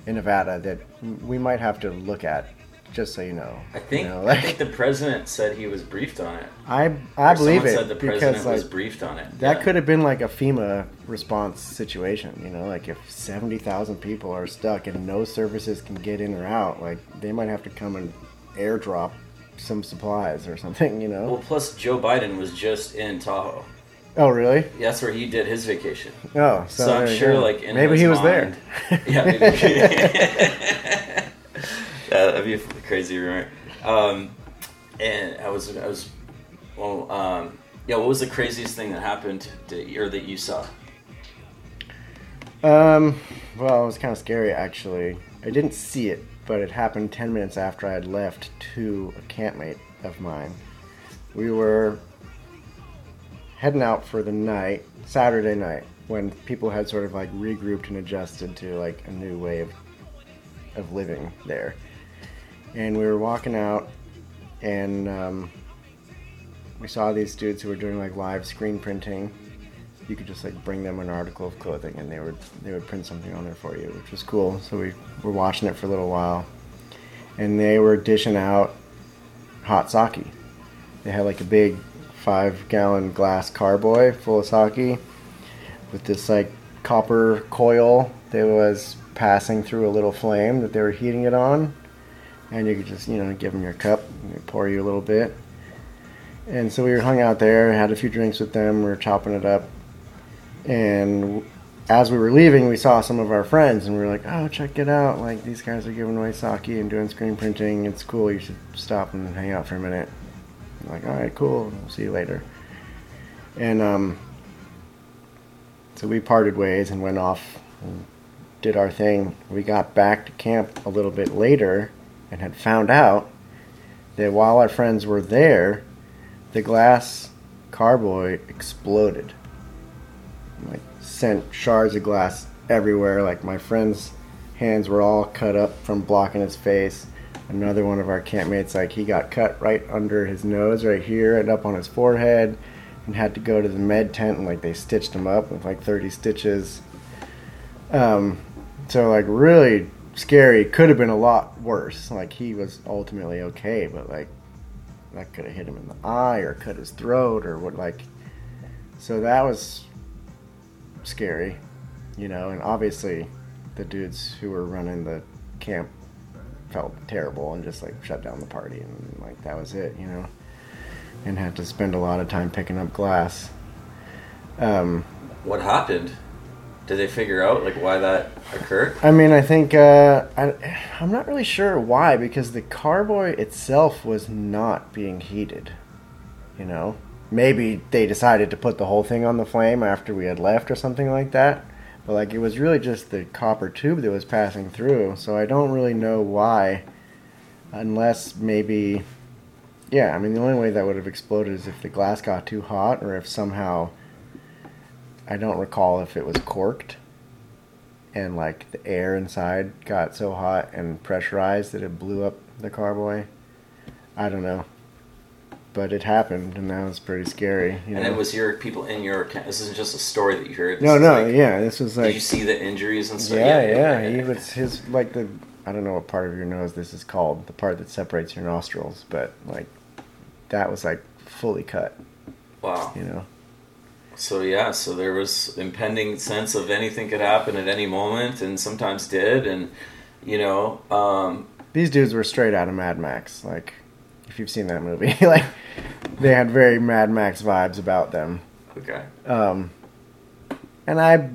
in Nevada that we might have to look at, just so you know. I think you know, I like, think the president said he was briefed on it. I I Or believe it said the president because was briefed on it. that Yeah. could have been like a FEMA response situation, you know, like if 70,000 people are stuck and no services can get in or out, like they might have to come and airdrop some supplies or something, you know. Well, plus Joe Biden was just in Tahoe. oh, really? That's where he did his vacation. Oh, so, So, I'm sure, go. like, in maybe he was mind- there. yeah, maybe. that'd be a crazy rumor. Um, and I was, I was, well, um, yeah. What was the craziest thing that happened to, or that you saw? Um, well, it was kind of scary actually. I didn't see it, but it happened 10 minutes after I had left to a campmate of mine. We were heading out for the night, Saturday night, when people had sort of like regrouped and adjusted to like a new way of of living there. And we were walking out, and um, we saw these dudes who were doing like live screen printing you could just like bring them an article of clothing and they would they would print something on there for you, which was cool. So we were watching it for a little while, and they were dishing out hot sake. They had like a big five gallon glass carboy full of sake with this like copper coil that was passing through a little flame that they were heating it on, and you could just you know give them your cup, pour you a little bit. And so we were hung out there, had a few drinks with them, we were chopping it up, and as we were leaving, we saw some of our friends, and we were like, "Oh, check it out! Like these guys are giving away sake and doing screen printing. It's cool. You should stop and hang out for a minute." I'm like, "All right, cool. We'll see you later." And um, so we parted ways and went off and did our thing. We got back to camp a little bit later and had found out that while our friends were there, the glass carboy exploded. Like sent shards of glass everywhere. Like my friend's hands were all cut up from blocking his face. Another one of our campmates, like he got cut right under his nose, right here, and up on his forehead, and had to go to the med tent and like they stitched him up with like 30 stitches. Um, so like really scary. Could have been a lot worse. Like he was ultimately okay, but like that could have hit him in the eye or cut his throat or what like. So that was scary, you know, and obviously the dudes who were running the camp felt terrible and just like shut down the party and like that was it, you know, and had to spend a lot of time picking up glass. Um, What happened? Did they figure out like why that occurred? I mean, I think uh, I, I'm not really sure why because the carboy itself was not being heated. You know, maybe they decided to put the whole thing on the flame after we had left or something like that. But like, it was really just the copper tube that was passing through. So I don't really know why, unless maybe, yeah. I mean, the only way that would have exploded is if the glass got too hot or if somehow. I don't recall if it was corked and like the air inside got so hot and pressurized that it blew up the carboy. I don't know, but it happened, and that was pretty scary. You And know? it was your people in your. This isn't just a story that you heard. This no, no, like- yeah. This was like. Did you see the injuries and stuff? yeah, yeah. He was his like the I don't know what part of your nose this is called, the part that separates your nostrils, but like that was like fully cut. Wow. You know. So yeah, so there was impending sense of anything could happen at any moment, and sometimes did, and you know, um, These dudes were straight out of Mad Max. Like, if you've seen that movie, like they had very Mad Max vibes about them. okay, Um, and I,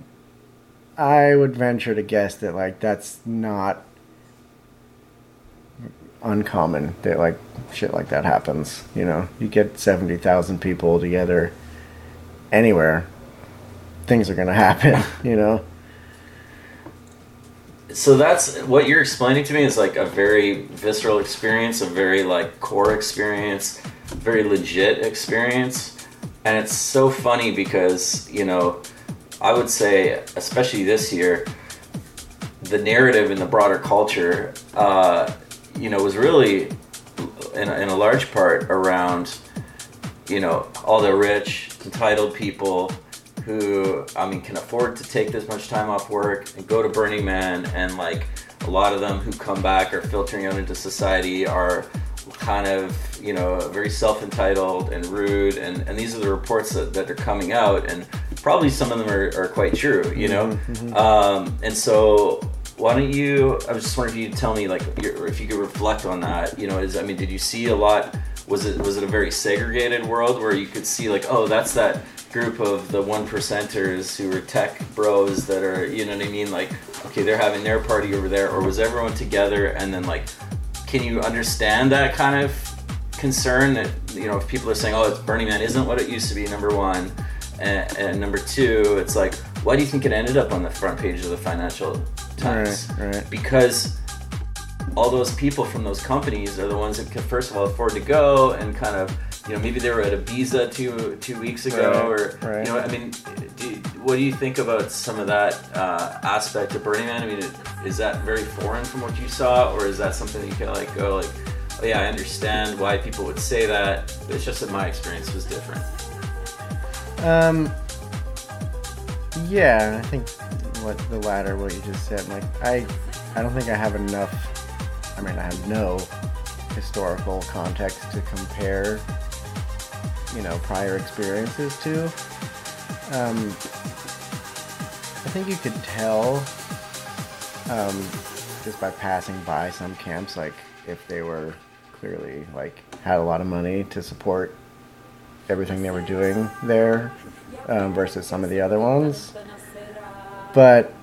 I would venture to guess that like that's not uncommon that like shit like that happens. You know, you get seventy thousand people together anywhere, things are gonna happen. You know. so that's what you're explaining to me is like a very visceral experience, a very like core experience, very legit experience, and it's so funny because you know, I would say especially this year, the narrative in the broader culture, uh, you know, was really in, in a large part around, you know, all the rich, entitled people who, I mean, can afford to take this much time off work and go to Burning Man, and like a lot of them who come back are filtering out into society are kind of, you know, very self entitled and rude, and, and these are the reports that, that are coming out, and probably some of them are, are quite true, you know? Um, and so why don't you? I was just wondering if you tell me, like, if you could reflect on that. You know, is I mean, did you see a lot? Was it was it a very segregated world where you could see like, oh, that's that group of the one percenters who are tech bros that are, you know what I mean? Like, okay, they're having their party over there, or was everyone together? And then like, can you understand that kind of concern that you know if people are saying, oh, it's Burning Man isn't what it used to be. Number one. And, and number two, it's like, why do you think it ended up on the front page of the Financial Times? Right, right. Because all those people from those companies are the ones that can first of all afford to go and kind of, you know, maybe they were at Ibiza two two weeks ago, Right, or right. you know, I mean, do, what do you think about some of that uh, aspect of Burning Man? I mean, is that very foreign from what you saw, or is that something that you can like go like, oh yeah, I understand why people would say that. But it's just that my experience was different. Um. Yeah, I think what the latter, what you just said. Like, I, I don't think I have enough. I mean, I have no historical context to compare. You know, prior experiences to. Um. I think you could tell um, just by passing by some camps, like if they were clearly like had a lot of money to support everything they were doing there um, versus some of the other ones. But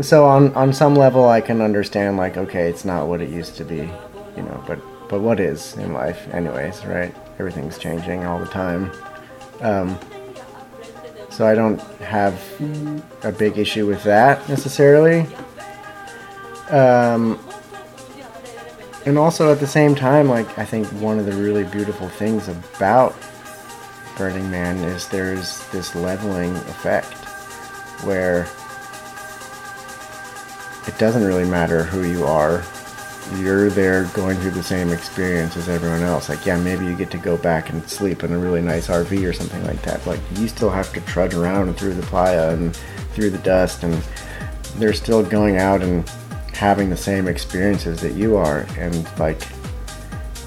so on on some level, I can understand like okay, it's not what it used to be, you know. But but what is in life, anyways, right? Everything's changing all the time. Um, so I don't have a big issue with that necessarily. Um, and also at the same time, like I think one of the really beautiful things about Burning Man is there's this leveling effect where it doesn't really matter who you are. You're there going through the same experience as everyone else. Like, yeah, maybe you get to go back and sleep in a really nice RV or something like that. Like, you still have to trudge around through the playa and through the dust, and they're still going out and having the same experiences that you are. And, like,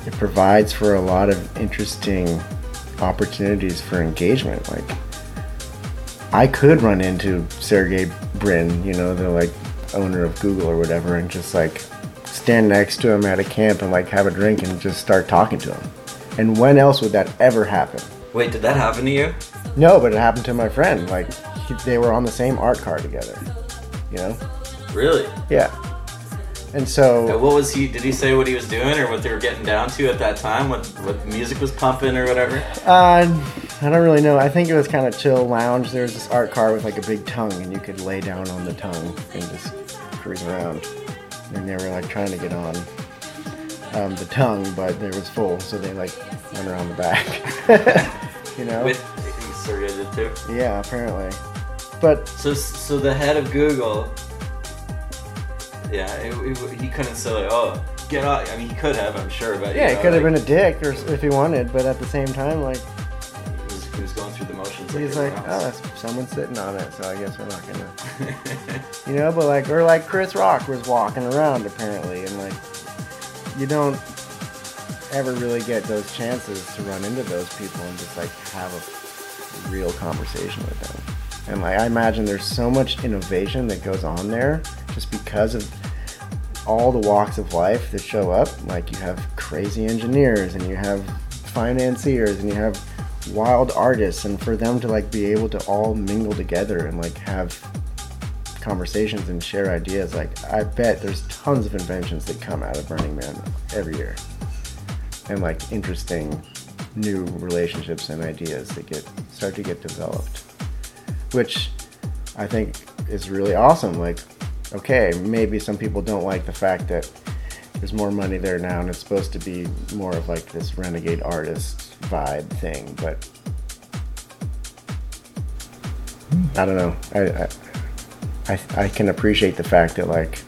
it provides for a lot of interesting opportunities for engagement. Like, I could run into Sergey Brin, you know, the like owner of Google or whatever, and just like stand next to him at a camp and like have a drink and just start talking to him. And when else would that ever happen? Wait, did that happen to you? No, but it happened to my friend. Like he, they were on the same art car together. You know? Really? Yeah. And so What was he? Did he say what he was doing or what they were getting down to at that time? What what music was pumping or whatever? uh, I don't really know. I think it was kind of chill lounge. There was this art car with like a big tongue, and you could lay down on the tongue and just cruise around. And they were like trying to get on um, the tongue, but it was full, so they like went around the back. you know? With did too. yeah, apparently. But So so the head of Google. Yeah, it, it, he couldn't say like, oh, get out. I mean, he could have, I'm sure, but yeah, you it know, could have been a dick, or if he wanted. But at the same time, like He was, he was he's like, oh, that's someone's sitting on it, so I guess we're not gonna. You know, but like, or like Chris Rock was walking around apparently, and like, you don't ever really get those chances to run into those people and just like have a real conversation with them. And like, I imagine there's so much innovation that goes on there just because of all the walks of life that show up. Like, you have crazy engineers, and you have financiers, and you have wild artists, and for them to like be able to all mingle together and like have conversations and share ideas. Like I bet there's tons of inventions that come out of Burning Man every year, and like interesting new relationships and ideas that get start to get developed, which I think is really awesome. Like, okay, maybe some people don't like the fact that there's more money there now, and it's supposed to be more of like this renegade artist vibe thing, but. I don't know. I, I I, can appreciate the fact that like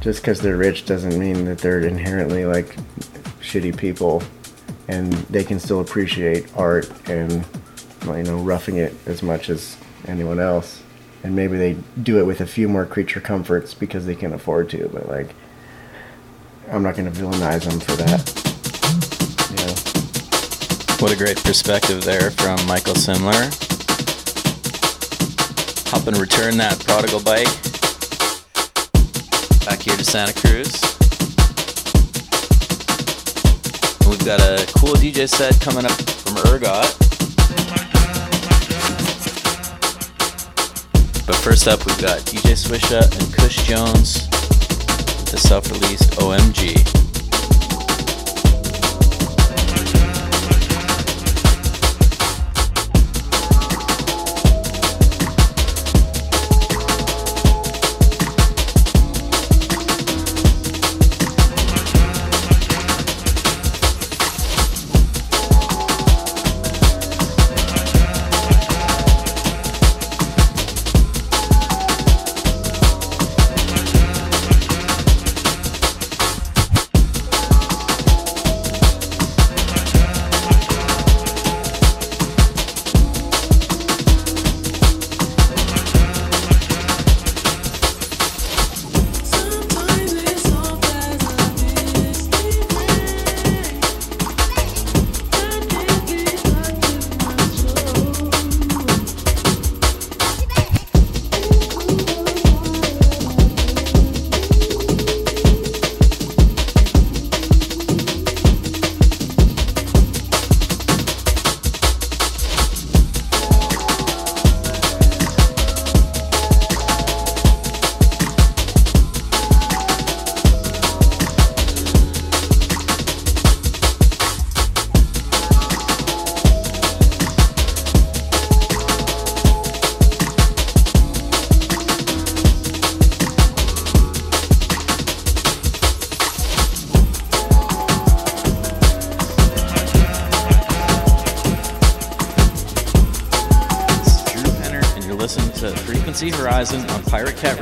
just because they're rich doesn't mean that they're inherently like shitty people and they can still appreciate art and you know roughing it as much as anyone else and maybe they do it with a few more creature comforts because they can afford to but like i'm not going to villainize them for that What a great perspective there from Michael Simler. Helping return that prodigal bike back here to Santa Cruz. We've got a cool DJ set coming up from Ergot. But first up, we've got DJ Swisha and Kush Jones the self-released OMG.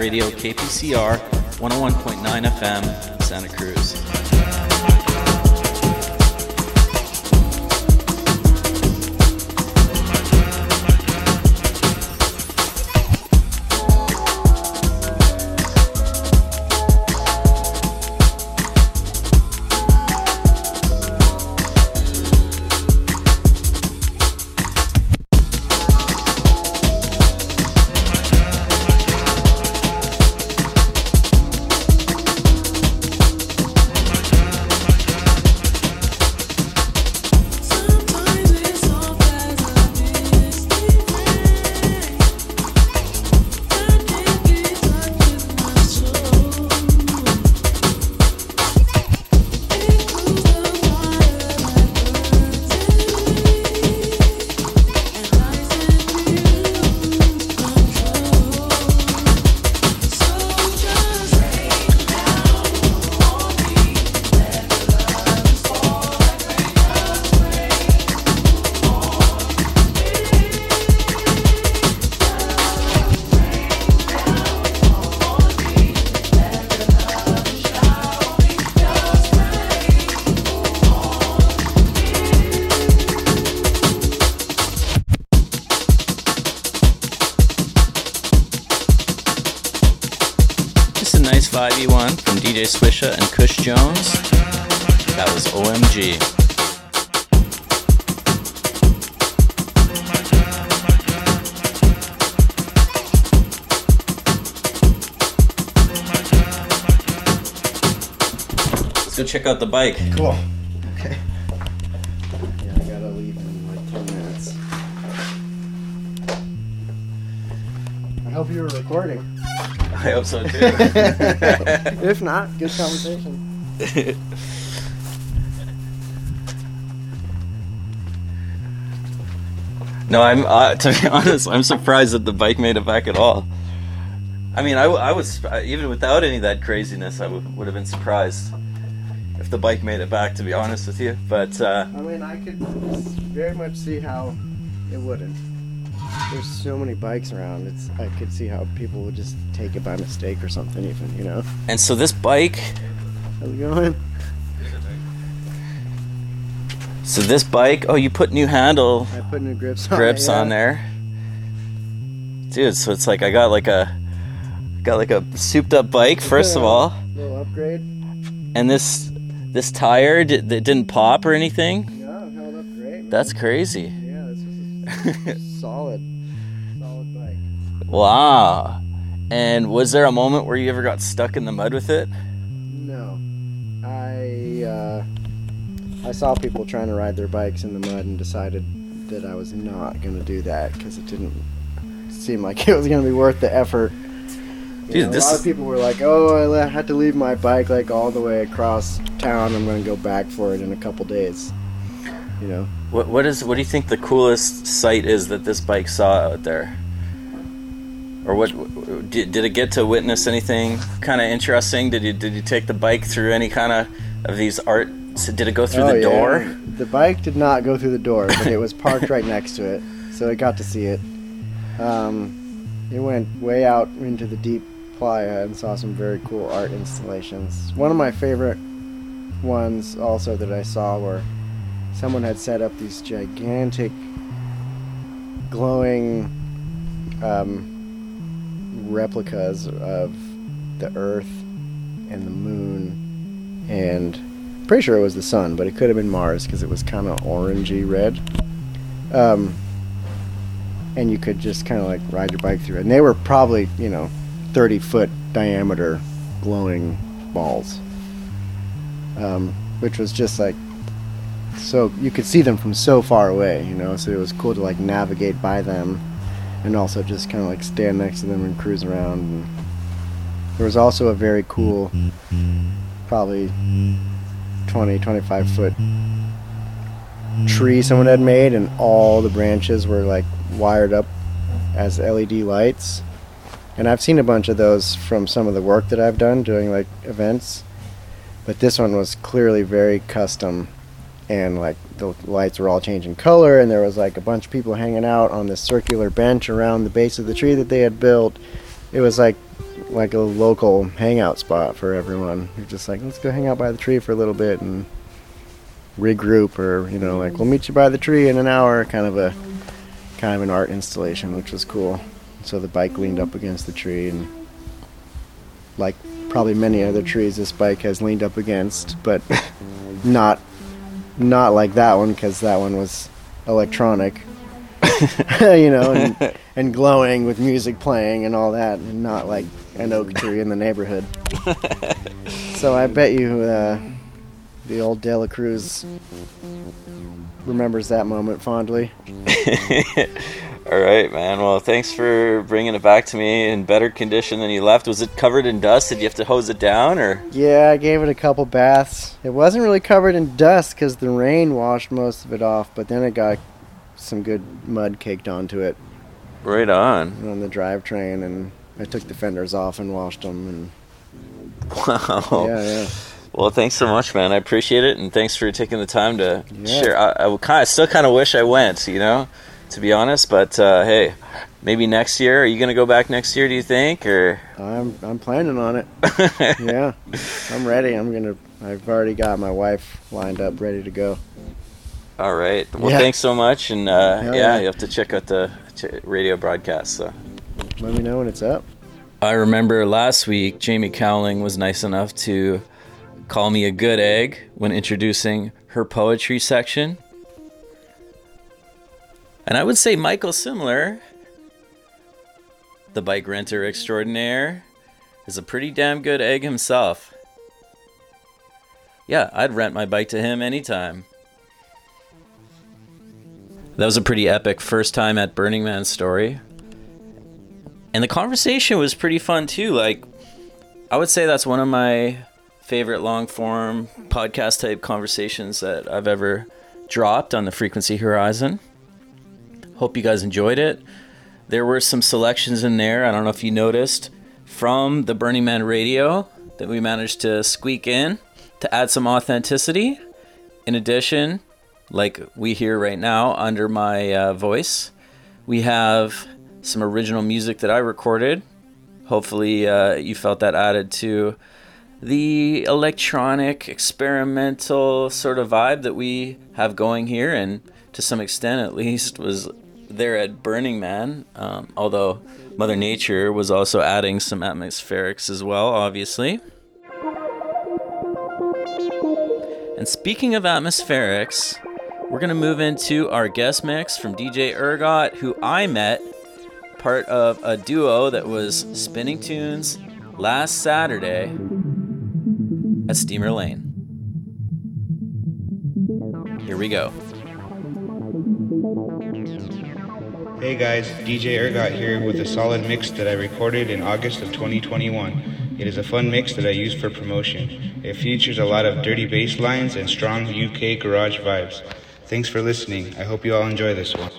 Radio KPCR 101.9 FM, Santa Cruz. Out the bike. Cool. Okay. Yeah, I gotta leave in like 10 minutes. I hope you were recording. I hope so too. if not, good conversation. No, I'm uh, to be honest, I'm surprised that the bike made it back at all. I mean, I was uh, even without any of that craziness, I w- would have been surprised if the bike made it back. To be honest with you, but uh, I mean, I could very much see how it wouldn't. There's so many bikes around. It's I could see how people would just take it by mistake or something, even you know. and so this bike, How's it going? so this bike, oh, you put new handle I put new grips on. grips yeah. on there, dude. So it's like I got like a got like a souped up bike first of all, Little upgrade. and this this tire did, that didn't pop or anything. No, held up great. That's crazy. yeah, this is a solid, solid bike. Wow. And was there a moment where you ever got stuck in the mud with it? No, I uh, I saw people trying to ride their bikes in the mud and decided that I was not going to do that because it didn't seem like it was going to be worth the effort. Dude, know, this a lot of people were like, "Oh, I had to leave my bike like all the way across town. I'm going to go back for it in a couple days." You know, What what is what do you think the coolest sight is that this bike saw out there? Or what did, did it get to witness anything kind of interesting? Did you did you take the bike through any kind of of these art? So did it go through Oh, the yeah. door? The bike did not go through the door, but it was parked right next to it, so I got to see it. Um, it went way out into the deep playa and saw some very cool art installations. One of my favorite ones, also that I saw, were someone had set up these gigantic, glowing um, replicas of the Earth and the Moon and pretty sure it was the sun, but it could have been Mars because it was kind of orangey red. Um, and you could just kind of like ride your bike through it. And they were probably, you know, 30 foot diameter glowing balls, um, which was just like so you could see them from so far away, you know. So it was cool to like navigate by them, and also just kind of like stand next to them and cruise around. And there was also a very cool, probably 20, 25 foot tree someone had made, and all the branches were like wired up as LED lights. And I've seen a bunch of those from some of the work that I've done doing like events. But this one was clearly very custom and like the lights were all changing color, and there was like a bunch of people hanging out on this circular bench around the base of the tree that they had built. It was like like a local hangout spot for everyone. You're just like, let's go hang out by the tree for a little bit and regroup, or you know, like we'll meet you by the tree in an hour. Kind of a kind of an art installation, which was cool. So the bike leaned up against the tree, and like probably many other trees, this bike has leaned up against, but not not like that one because that one was electronic, you know, and, and glowing with music playing and all that, and not like an oak tree in the neighborhood. so I bet you uh, the old De La Cruz remembers that moment fondly. All right, man. Well, thanks for bringing it back to me in better condition than you left. Was it covered in dust? Did you have to hose it down, or? Yeah, I gave it a couple baths. It wasn't really covered in dust because the rain washed most of it off, but then it got some good mud caked onto it Right on. on the drivetrain, and I took the fenders off and washed them. And Wow. yeah, yeah. Well, thanks so much, man. I appreciate it, and thanks for taking the time to Yeah. share. I, I kind of still kind of wish I went, you know, to be honest. But uh, hey, maybe next year. Are you gonna go back next year? Do you think? Or I'm I'm planning on it. yeah, I'm ready. I'm gonna. I've already got my wife lined up, ready to go. all right. Well, Yeah. thanks so much, and uh, yeah, yeah. you have to check out the radio broadcast. So. Let me know when it's up. I remember last week Jamie Cowling was nice enough to call me a good egg when introducing her poetry section. And I would say Michael Simler, the bike renter extraordinaire, is a pretty damn good egg himself. Yeah, I'd rent my bike to him anytime. That was a pretty epic first time at Burning Man story. And the conversation was pretty fun too. Like, I would say that's one of my favorite long form podcast type conversations that I've ever dropped on the Frequency Horizon. Hope you guys enjoyed it. There were some selections in there, I don't know if you noticed, from the Burning Man radio that we managed to squeak in to add some authenticity. In addition, like we hear right now under my uh, voice, we have some original music that I recorded. Hopefully, uh, you felt that added to the electronic, experimental sort of vibe that we have going here, and to some extent, at least, was there at Burning Man. Um, although Mother Nature was also adding some atmospherics as well, obviously. And speaking of atmospherics, we're gonna move into our guest mix from DJ Ergot, who I met part of a duo that was spinning tunes last Saturday at Steamer Lane. Here we go. Hey guys, DJ Ergot here with a solid mix that I recorded in August of 2021. It is a fun mix that I use for promotion. It features a lot of dirty bass lines and strong UK garage vibes. Thanks for listening. I hope you all enjoy this one.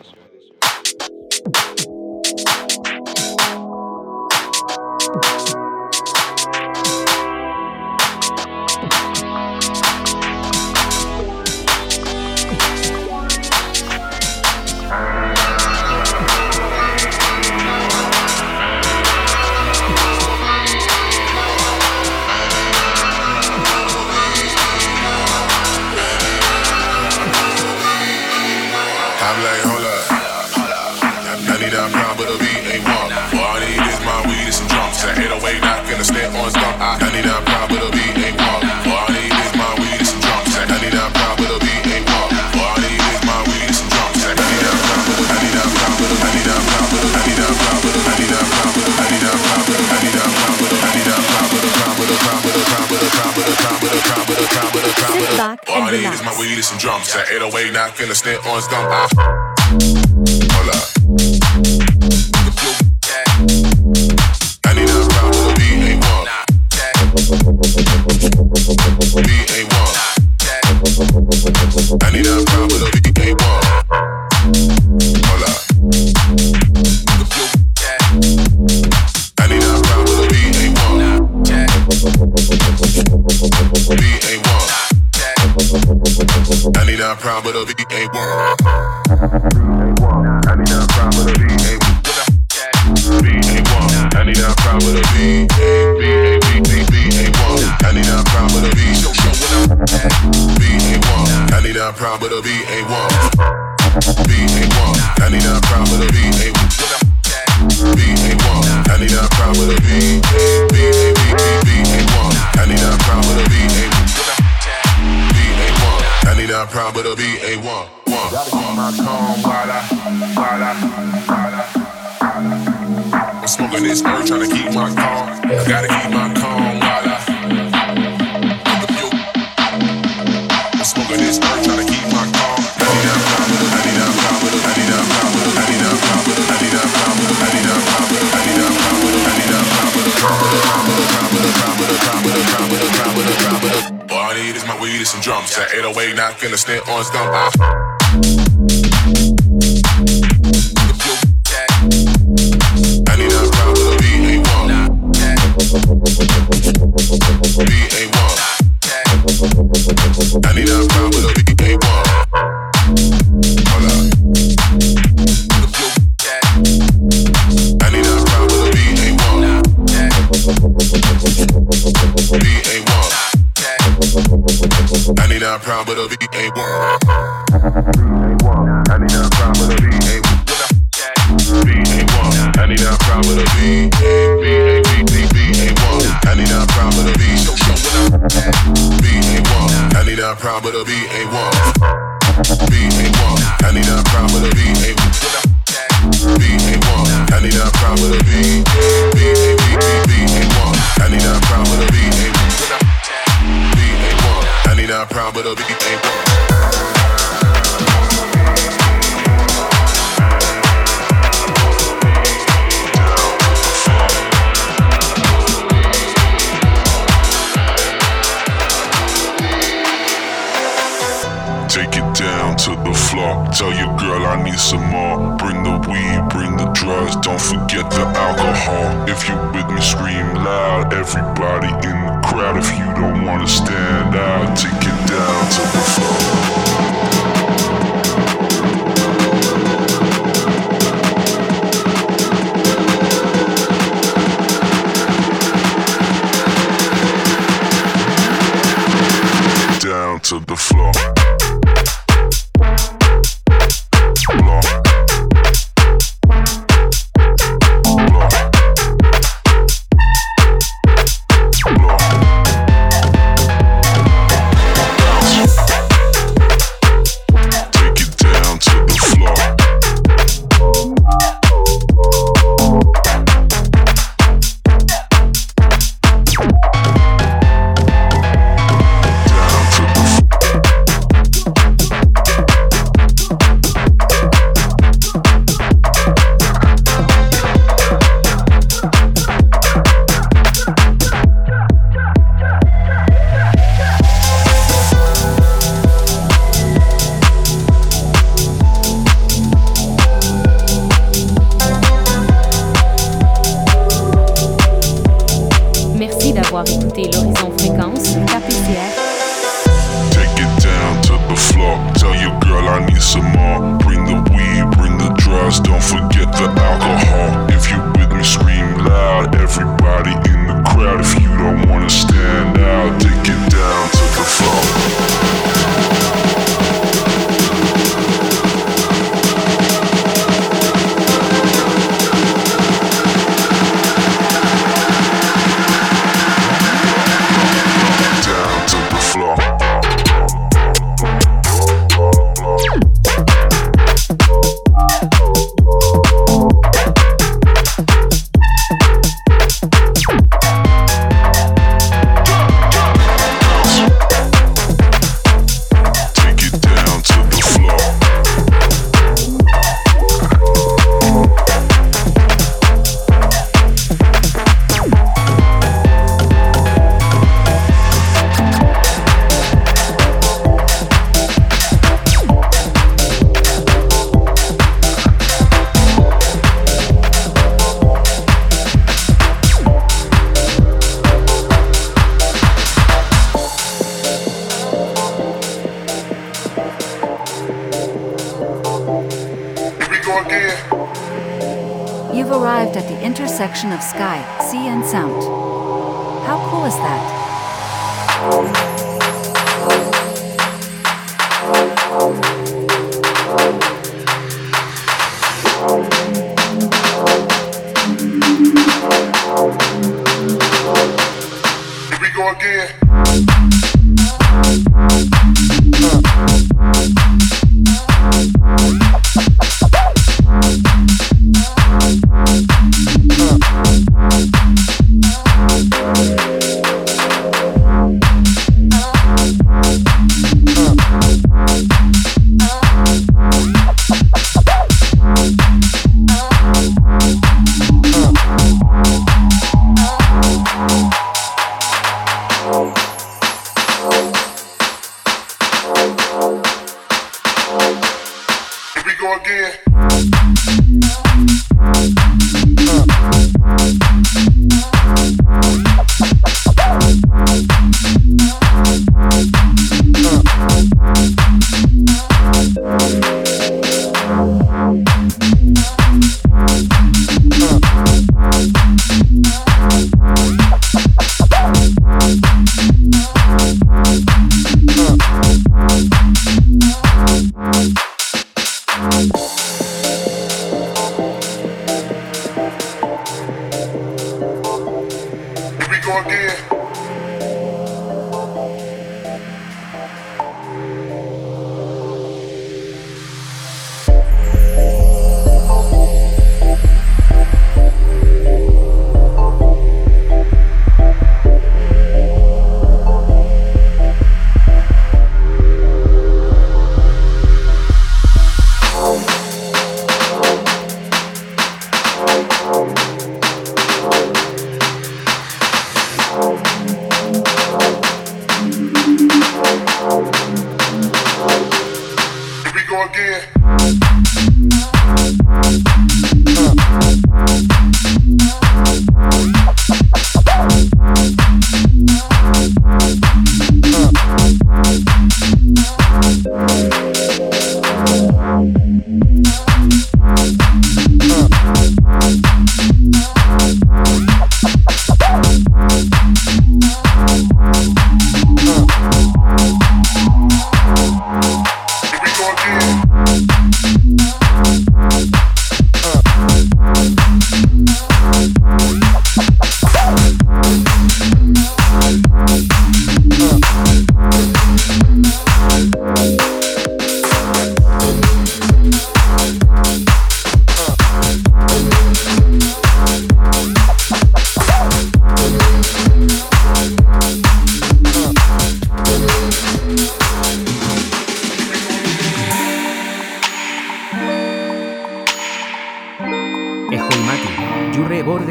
It's 808, not finna stint on stump.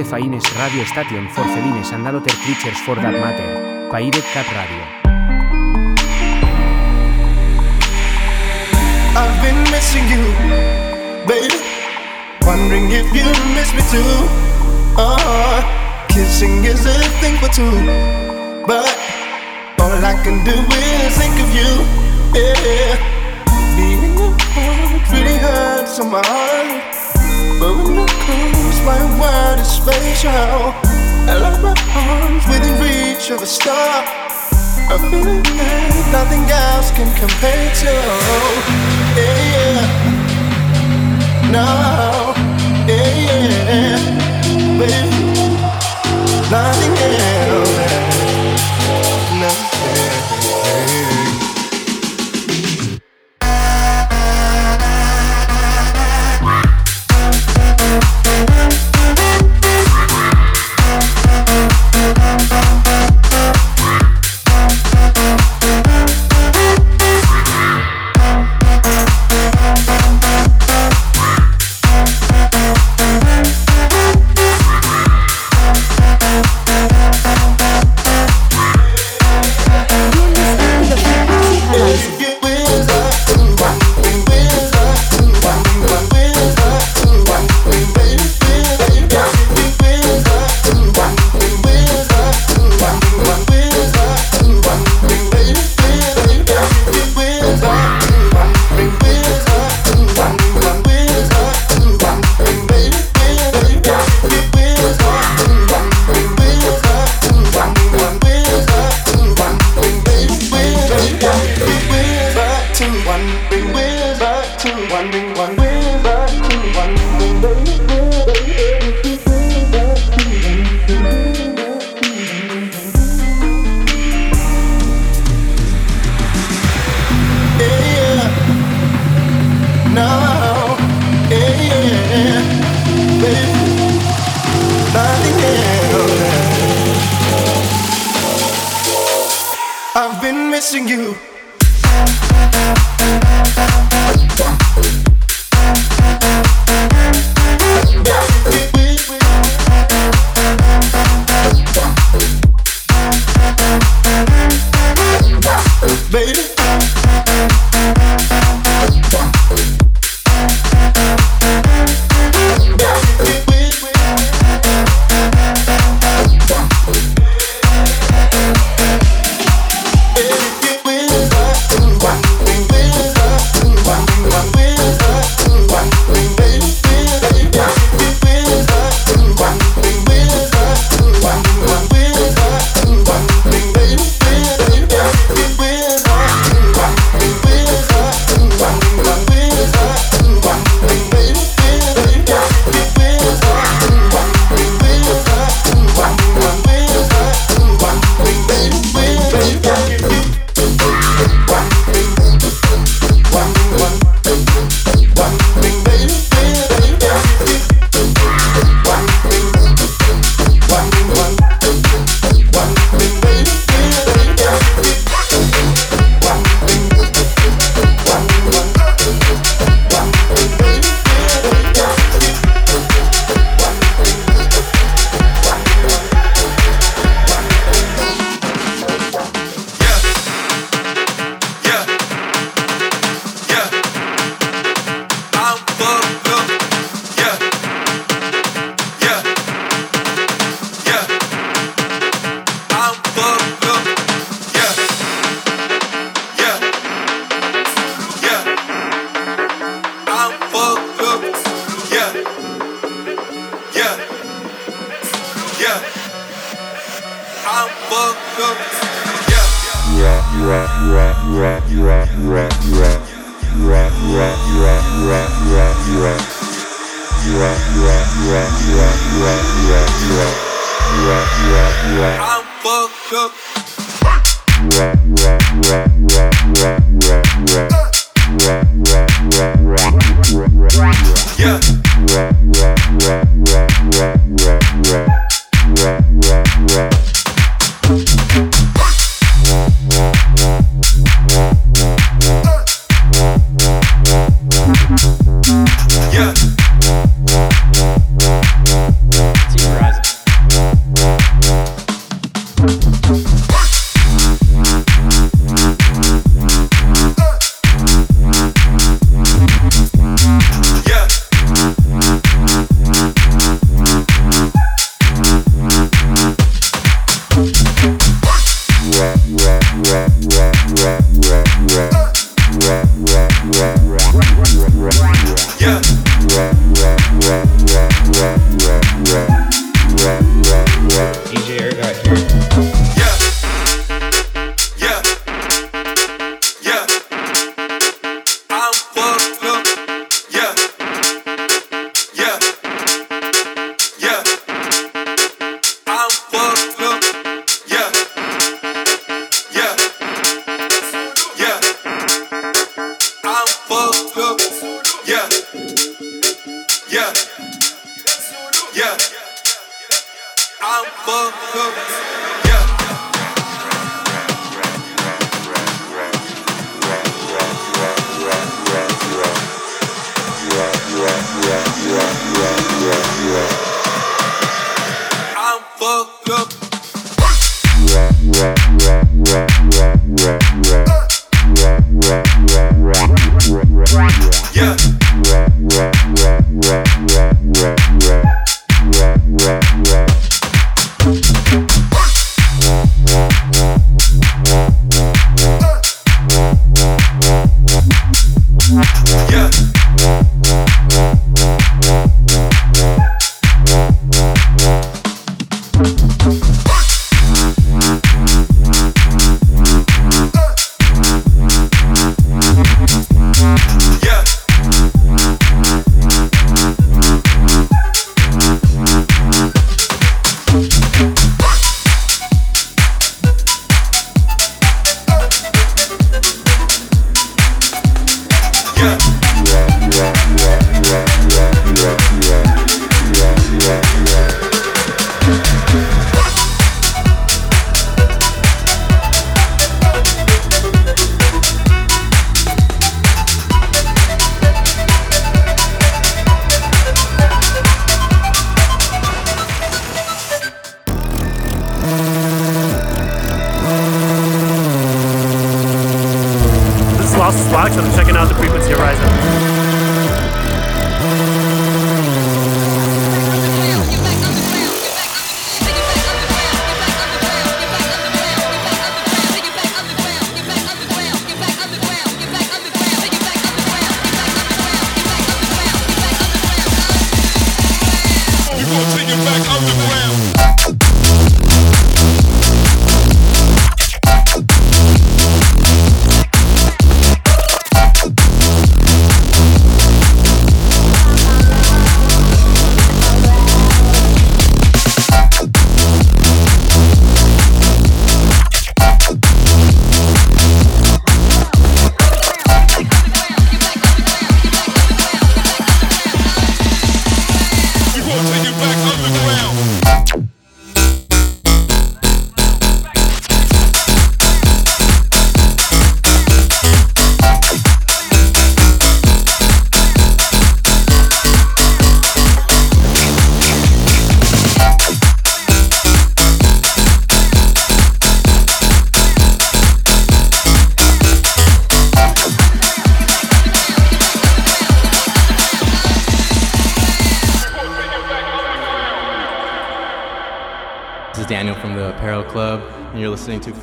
Faines radio station for felines and other creatures for that matter, Pirate Cat Radio. I've been missing you, baby. Wondering if you miss me too. Uh, kissing is a thing for two, but all I can do is think of you. Yeah, being really hurts on my heart. But when is spatial. I love my arms within reach of a star. A feeling nothing else can compare to. Yeah. No, yeah, yeah. Baby, nothing else.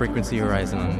Frequency Horizon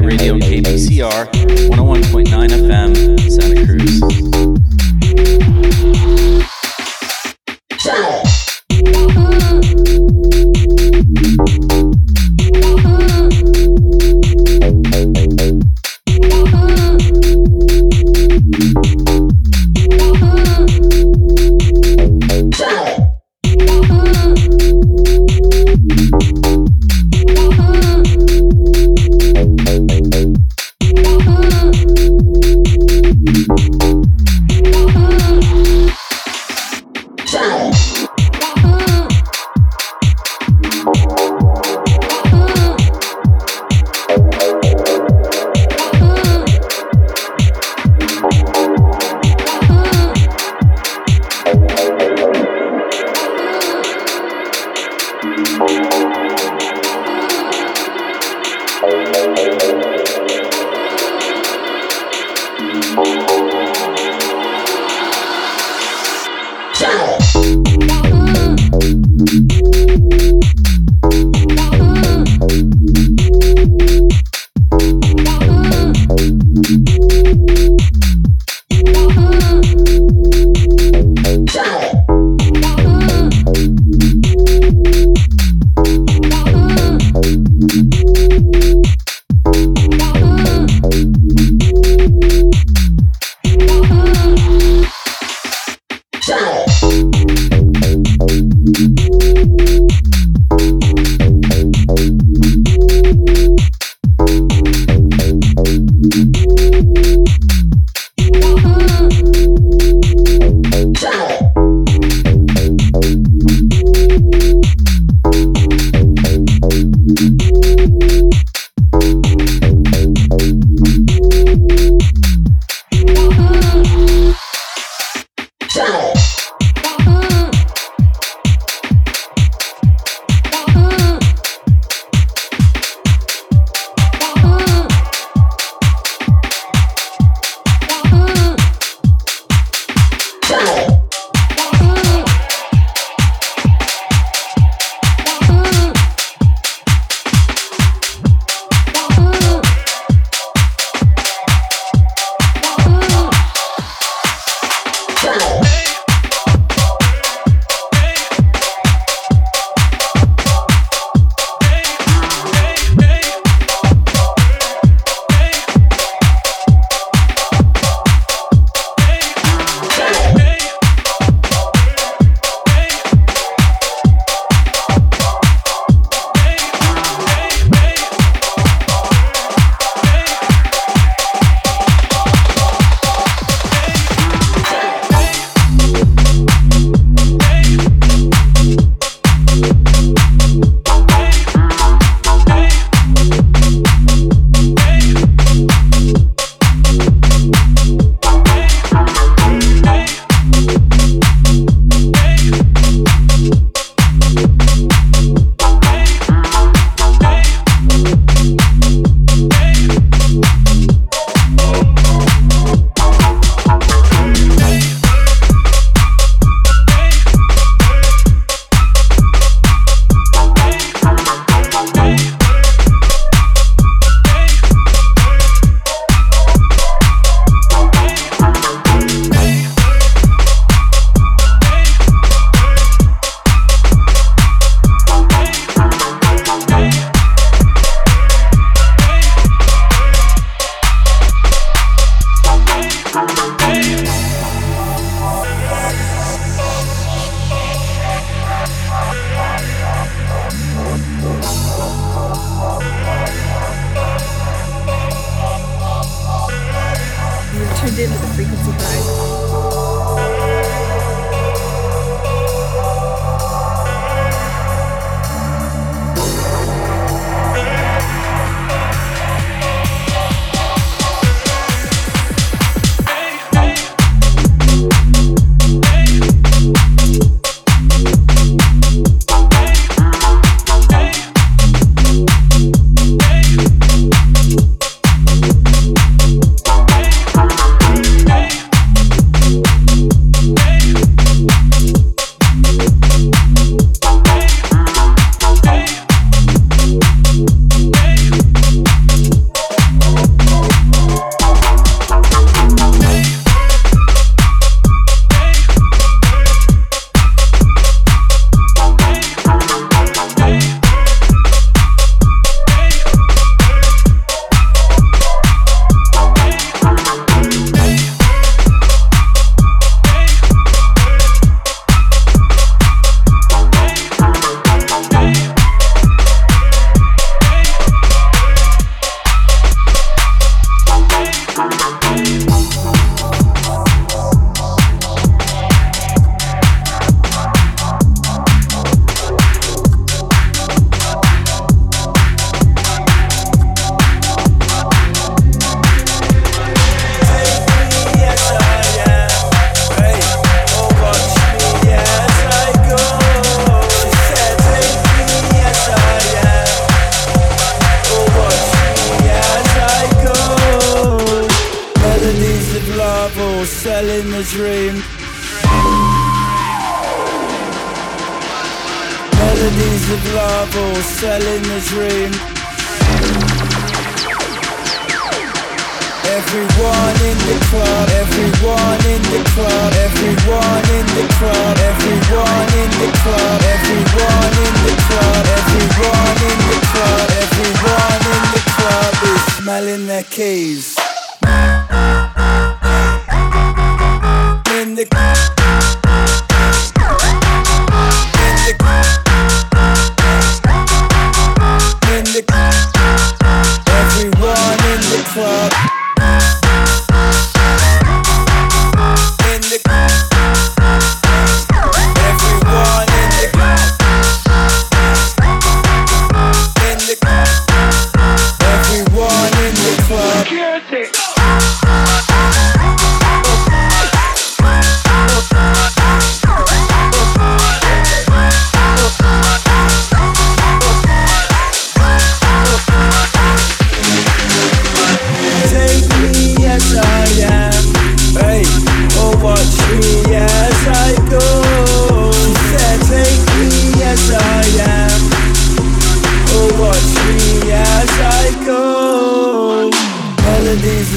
Radio KPCR 101.9 FM,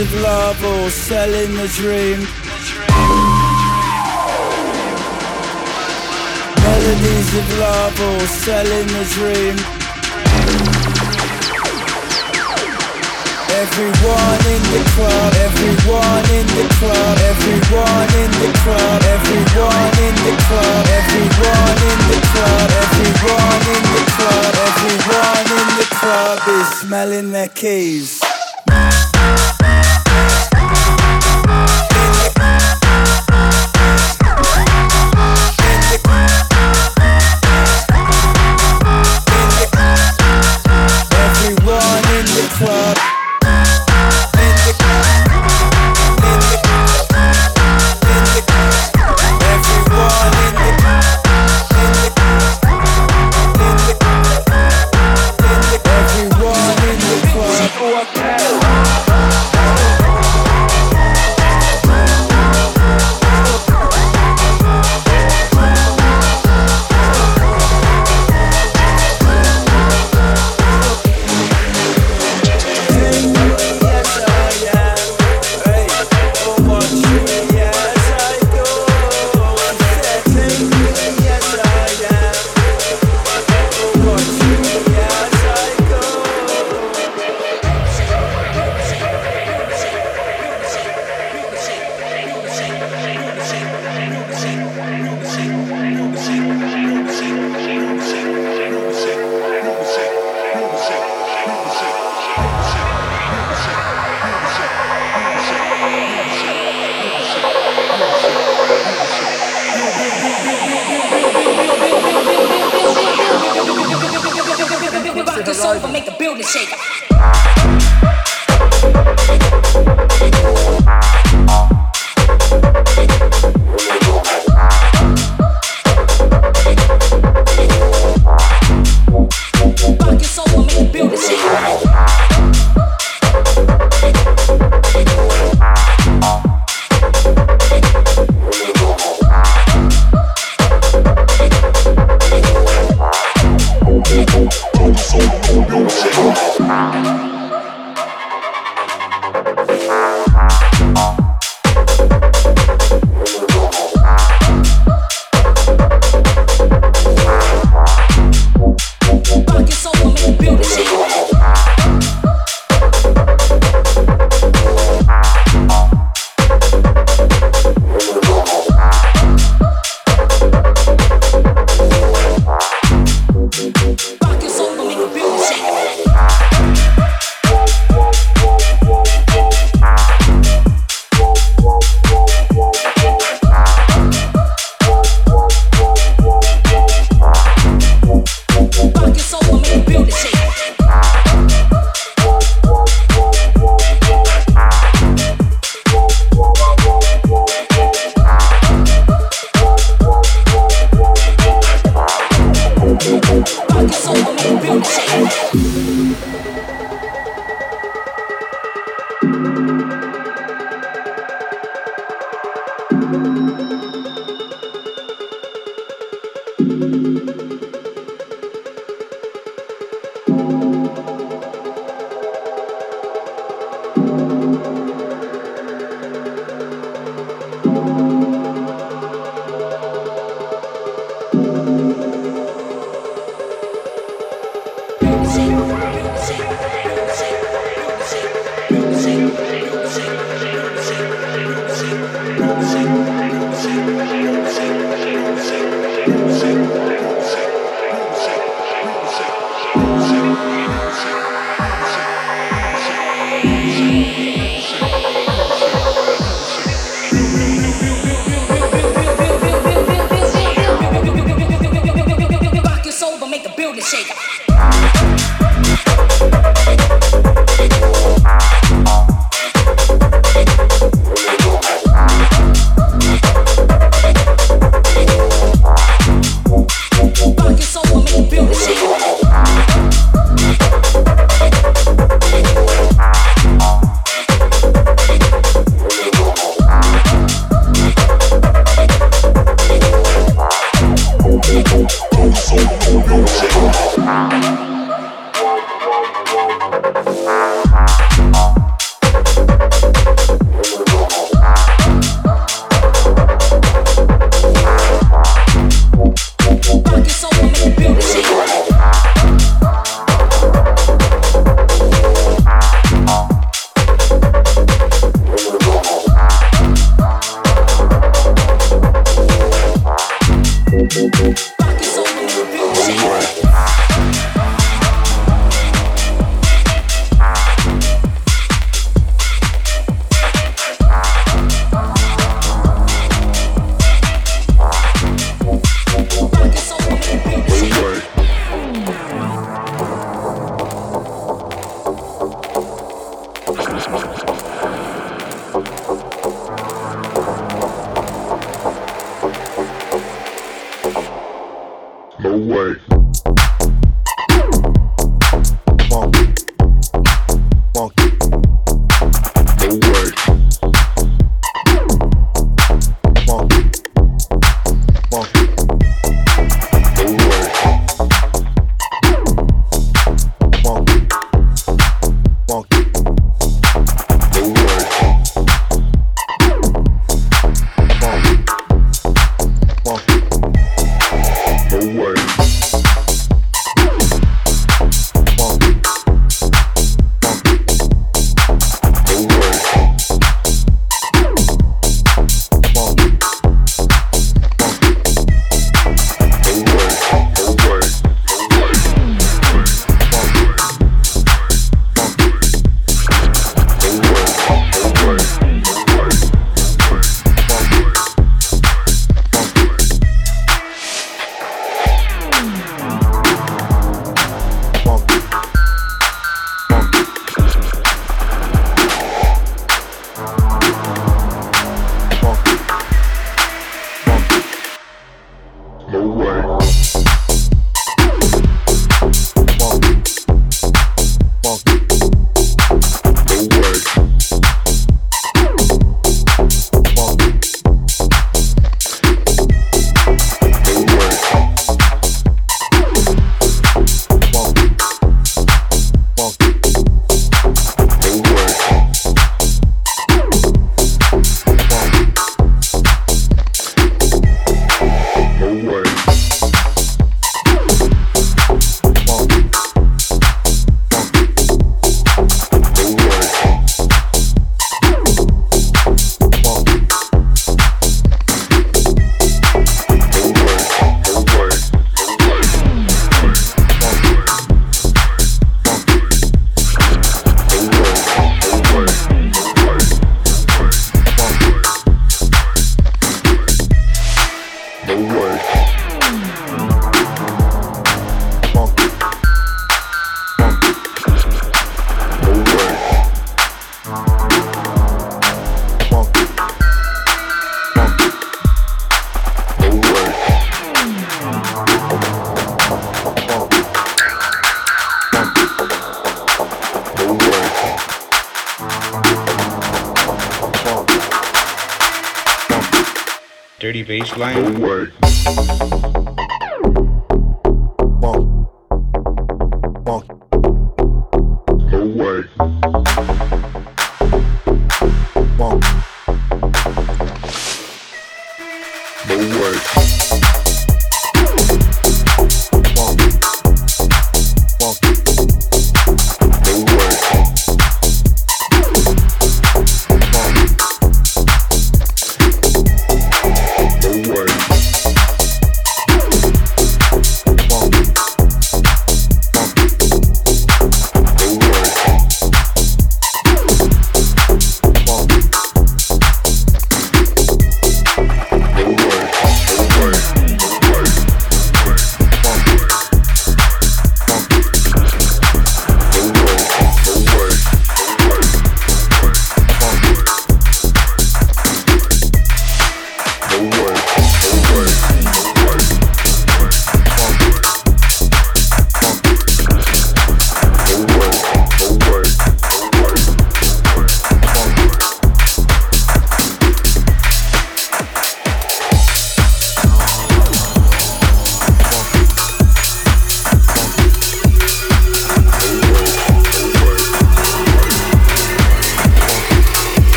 of love or selling the dream. Melodies of love or selling the dream. Everyone in the club, everyone in the club, everyone in the club, everyone in the club, everyone in the club, everyone in the club, everyone in the club is smelling their keys.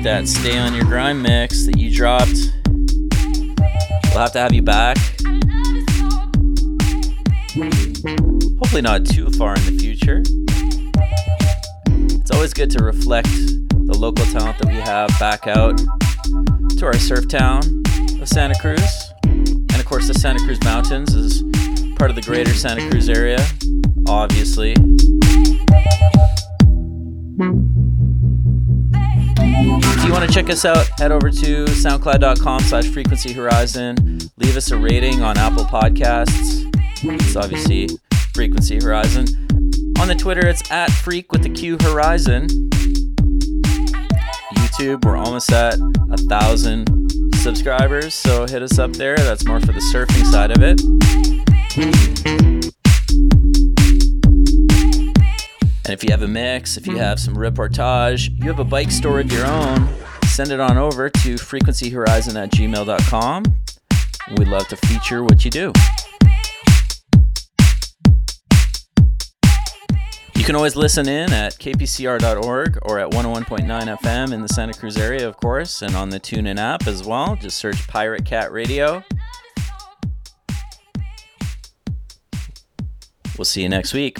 Appreciate that Stay on Your Grind mix that you dropped. We'll have to have you back. Hopefully, not too far in the future. It's always good to reflect the local talent that we have back out to our surf town of Santa Cruz. And of course, the Santa Cruz Mountains is part of the greater Santa Cruz area, obviously. Us out, head over to soundcloud.com slash frequency horizon. Leave us a rating on Apple Podcasts. It's obviously Frequency Horizon. On the Twitter, it's at Freak with the Q Horizon. YouTube, we're almost at a thousand subscribers, so hit us up there. That's more for the surfing side of it. And if you have a mix, if you have some reportage, you have a bike store of your own, send it on over to frequencyhorizon at gmail.com. We'd love to feature what you do. You can always listen in at kpcr.org or at 101.9 FM in the Santa Cruz area, of course, and on the TuneIn app as well. Just search Pirate Cat Radio. We'll see you next week.